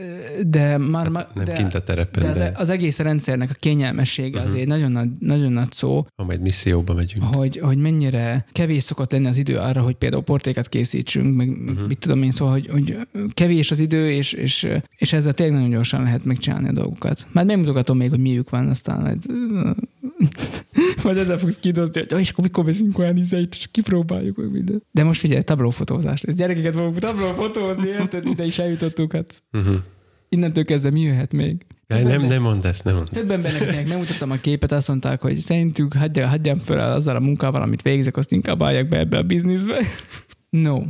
[SPEAKER 2] de már...
[SPEAKER 1] Hát nem
[SPEAKER 2] de,
[SPEAKER 1] kint a terepen, de...
[SPEAKER 2] Az, de... az egész rendszernek a kényelmessége uh-huh. azért nagyon nagy, nagyon nagy szó.
[SPEAKER 1] Ha majd misszióba megyünk.
[SPEAKER 2] Hogy, hogy mennyire kevés szokott lenni az idő arra, hogy például portékat készítsünk, meg uh-huh. mit tudom én, szóval, hogy, hogy kevés az idő, és, és, és ezzel tényleg nagyon gyorsan lehet megcsinálni a dolgokat. Már megmutogatom még, hogy miük van, aztán majd, majd ezzel fogsz kidozni, hogy és akkor mikor veszünk olyan ízeit, és kipróbáljuk meg mindent. De most figyelj, tablófotózás lesz. Gyerekeket fogunk tablófotózni, érted? Ide is eljutottuk, hát. Uh-huh. Innentől kezdve mi jöhet még?
[SPEAKER 1] Ja, nem, nem mondd ezt, nem mondd
[SPEAKER 2] Több embernek megmutattam a képet, azt mondták, hogy szerintük hagyja, hagyjam fel azzal a munkával, amit végzek, azt inkább álljak be ebbe a bizniszbe. No.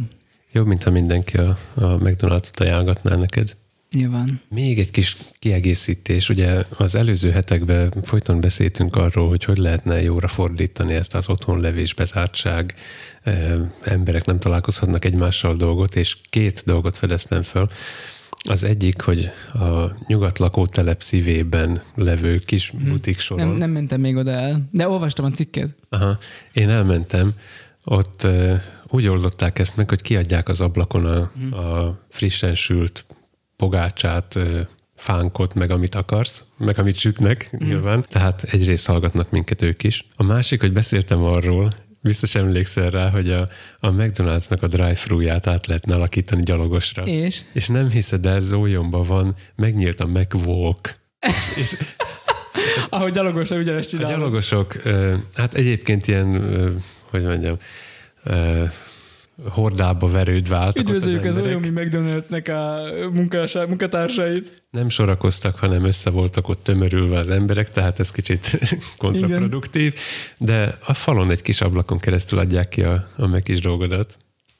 [SPEAKER 1] Jobb, mint ha mindenki a, a McDonald's-ot ajánlgatná neked.
[SPEAKER 2] Nyilván.
[SPEAKER 1] Még egy kis kiegészítés. Ugye az előző hetekben folyton beszéltünk arról, hogy hogy lehetne jóra fordítani ezt az otthonlevés, bezártság, emberek nem találkozhatnak egymással dolgot, és két dolgot fedeztem föl. Az egyik, hogy a nyugat lakótelep szívében levő kis hmm. butik soron.
[SPEAKER 2] Nem, nem mentem még oda el, de olvastam a cikket.
[SPEAKER 1] Aha, én elmentem, ott úgy oldották ezt meg, hogy kiadják az ablakon a, hmm. a frissen sült pogácsát, fánkot, meg amit akarsz, meg amit sütnek mm. nyilván. Tehát egyrészt hallgatnak minket ők is. A másik, hogy beszéltem arról, biztos emlékszel rá, hogy a, a McDonald'snak a drive-thru-ját át lehetne alakítani gyalogosra.
[SPEAKER 2] És?
[SPEAKER 1] És nem hiszed, de Zólyomban van, megnyílt a McWalk. és
[SPEAKER 2] Ahogy gyalogosra ugyanezt csinálnak.
[SPEAKER 1] A gyalogosok, hát egyébként ilyen, hogy mondjam, hordába verődve álltak
[SPEAKER 2] Üdvözöljük az, az olyan, mi McDonald'snek a munkatársait.
[SPEAKER 1] Nem sorakoztak, hanem össze voltak ott tömörülve az emberek, tehát ez kicsit kontraproduktív, de a falon egy kis ablakon keresztül adják ki a, a meg kis dolgodat.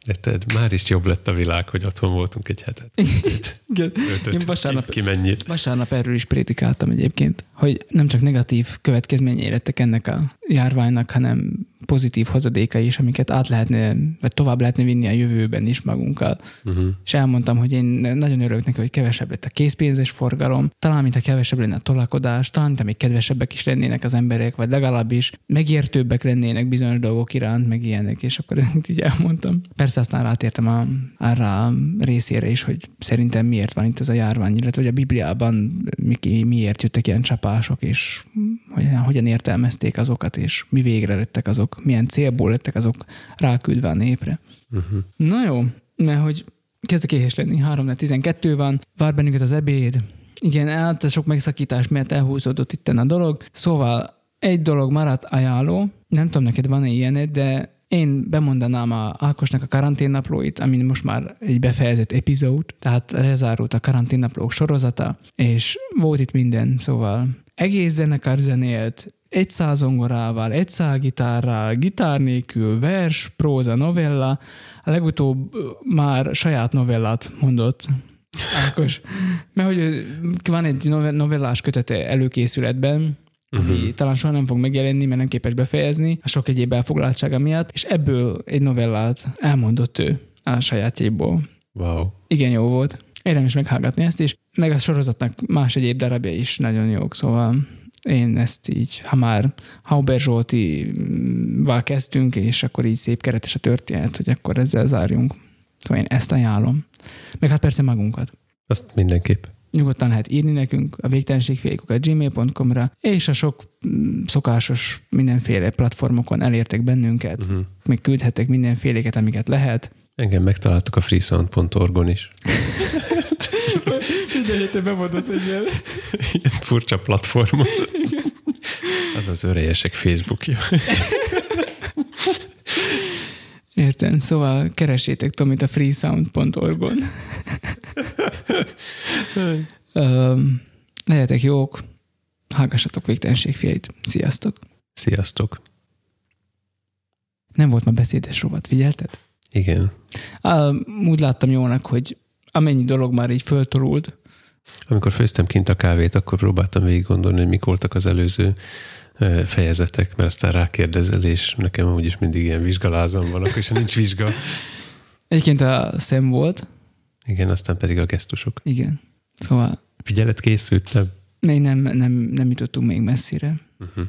[SPEAKER 1] Érted? Már is jobb lett a világ, hogy otthon voltunk egy hetet.
[SPEAKER 2] Igen. Én vasárnap,
[SPEAKER 1] ki, ki mennyit.
[SPEAKER 2] vasárnap erről is prédikáltam egyébként, hogy nem csak negatív következményei lettek ennek a járványnak, hanem pozitív hozadékai is, amiket át lehetne, vagy tovább lehetne vinni a jövőben is magunkkal. Uh-huh. És elmondtam, hogy én nagyon örülök neki, hogy kevesebb lett a készpénzes forgalom, talán mint a kevesebb lenne a tolakodás, talán mint még kedvesebbek is lennének az emberek, vagy legalábbis megértőbbek lennének bizonyos dolgok iránt, meg ilyenek, és akkor ezt így elmondtam. Persze aztán rátértem a, arra a részére is, hogy szerintem miért van itt ez a járvány, illetve hogy a Bibliában mi, miért jöttek ilyen csapások, és hogyan, hogyan értelmezték azokat, és mi végre lettek azok milyen célból lettek azok ráküldve a népre. Uh-huh. Na jó, mert hogy kezdek éhes lenni, 3 12 van, vár bennünket az ebéd, igen, hát sok megszakítás miatt elhúzódott itt a dolog, szóval egy dolog maradt ajánló, nem tudom neked van-e ilyened, de én bemondanám a Ákosnak a karanténnaplóit, amin most már egy befejezett epizód, tehát lezárult a karanténnaplók sorozata, és volt itt minden, szóval egész zenekar zenélt, egy százongorával, egy gitárral, gitár nélkül, vers, próza, novella. A legutóbb már saját novellát mondott Ákos. Mert hogy van egy novellás kötete előkészületben, uh-huh. ami talán soha nem fog megjelenni, mert nem képes befejezni a sok egyéb elfoglaltsága miatt, és ebből egy novellát elmondott ő a sajátjaiból.
[SPEAKER 1] Wow.
[SPEAKER 2] Igen, jó volt. Érdemes meghallgatni ezt is, meg a sorozatnak más egyéb darabja is nagyon jók, szóval én ezt így, ha már Hauber Zsoltival kezdtünk, és akkor így szép keretes a történet, hogy akkor ezzel zárjunk. Szóval én ezt ajánlom. Meg hát persze magunkat.
[SPEAKER 1] Azt mindenképp.
[SPEAKER 2] Nyugodtan lehet írni nekünk a végtelenségfélikukat gmail.com-ra, és a sok mm, szokásos mindenféle platformokon elértek bennünket, uh-huh. még küldhetek mindenféléket, amiket lehet.
[SPEAKER 1] Engem megtaláltuk a freesound.org-on is.
[SPEAKER 2] Minden héten bemondasz egy ilyen...
[SPEAKER 1] Ilyen furcsa platformon. Az az örejesek Facebookja.
[SPEAKER 2] Értem, szóval keresétek Tomit a freesound.org-on. legyetek jók, hallgassatok végtelenség fiait. Sziasztok!
[SPEAKER 1] Sziasztok!
[SPEAKER 2] Nem volt ma beszédes rovat, figyelted?
[SPEAKER 1] Igen.
[SPEAKER 2] Uh, úgy láttam jónak, hogy amennyi dolog már így föltorult.
[SPEAKER 1] Amikor főztem kint a kávét, akkor próbáltam végig gondolni, hogy mik voltak az előző fejezetek, mert aztán rákérdezel, és nekem úgyis mindig ilyen vizsgalázam van, akkor is nincs vizsga.
[SPEAKER 2] Egyébként a szem volt.
[SPEAKER 1] Igen, aztán pedig a gesztusok.
[SPEAKER 2] Igen. Szóval...
[SPEAKER 1] Figyelet készültem.
[SPEAKER 2] Még nem, nem, nem jutottunk még messzire.
[SPEAKER 1] Uh-huh.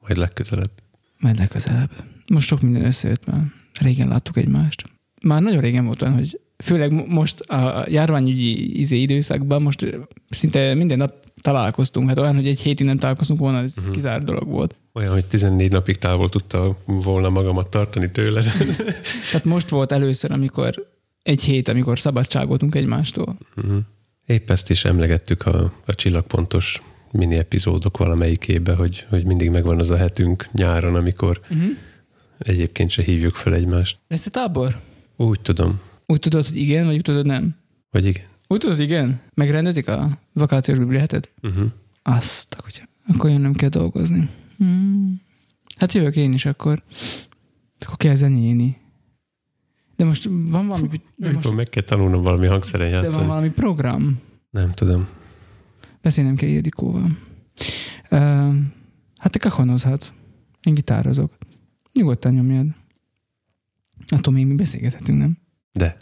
[SPEAKER 1] Majd legközelebb.
[SPEAKER 2] Majd legközelebb. Most sok minden összejött már. Régen láttuk egymást. Már nagyon régen volt olyan, hogy főleg most a járványügyi izé időszakban most szinte minden nap találkoztunk. Hát olyan, hogy egy hétig nem találkoztunk volna, ez uh-huh. kizárt dolog volt.
[SPEAKER 1] Olyan, hogy 14 napig távol tudta volna magamat tartani tőled.
[SPEAKER 2] Tehát most volt először, amikor egy hét, amikor szabadságoltunk egymástól.
[SPEAKER 1] Uh-huh. Épp ezt is emlegettük a, a csillagpontos mini epizódok valamelyikébe, hogy, hogy mindig megvan az a hetünk nyáron, amikor uh-huh. Egyébként se hívjuk fel egymást.
[SPEAKER 2] Lesz a tábor?
[SPEAKER 1] Úgy tudom.
[SPEAKER 2] Úgy tudod, hogy igen, vagy úgy tudod, nem?
[SPEAKER 1] Vagy igen.
[SPEAKER 2] Úgy tudod, igen? Megrendezik a vakációs biblihetet?
[SPEAKER 1] Uh-huh.
[SPEAKER 2] Azt, hogy akkor nem kell dolgozni. Hmm. Hát jövök én is akkor. Akkor kell zenéni. De most van valami...
[SPEAKER 1] De most, meg kell tanulnom valami hangszeren játszani.
[SPEAKER 2] De van valami program.
[SPEAKER 1] Nem tudom.
[SPEAKER 2] Beszélnem kell Ildikóval. Uh, hát te kakonozhatsz. Én gitározok. Nyugodtan nyomjad. Attól még mi beszélgethetünk, nem?
[SPEAKER 1] De.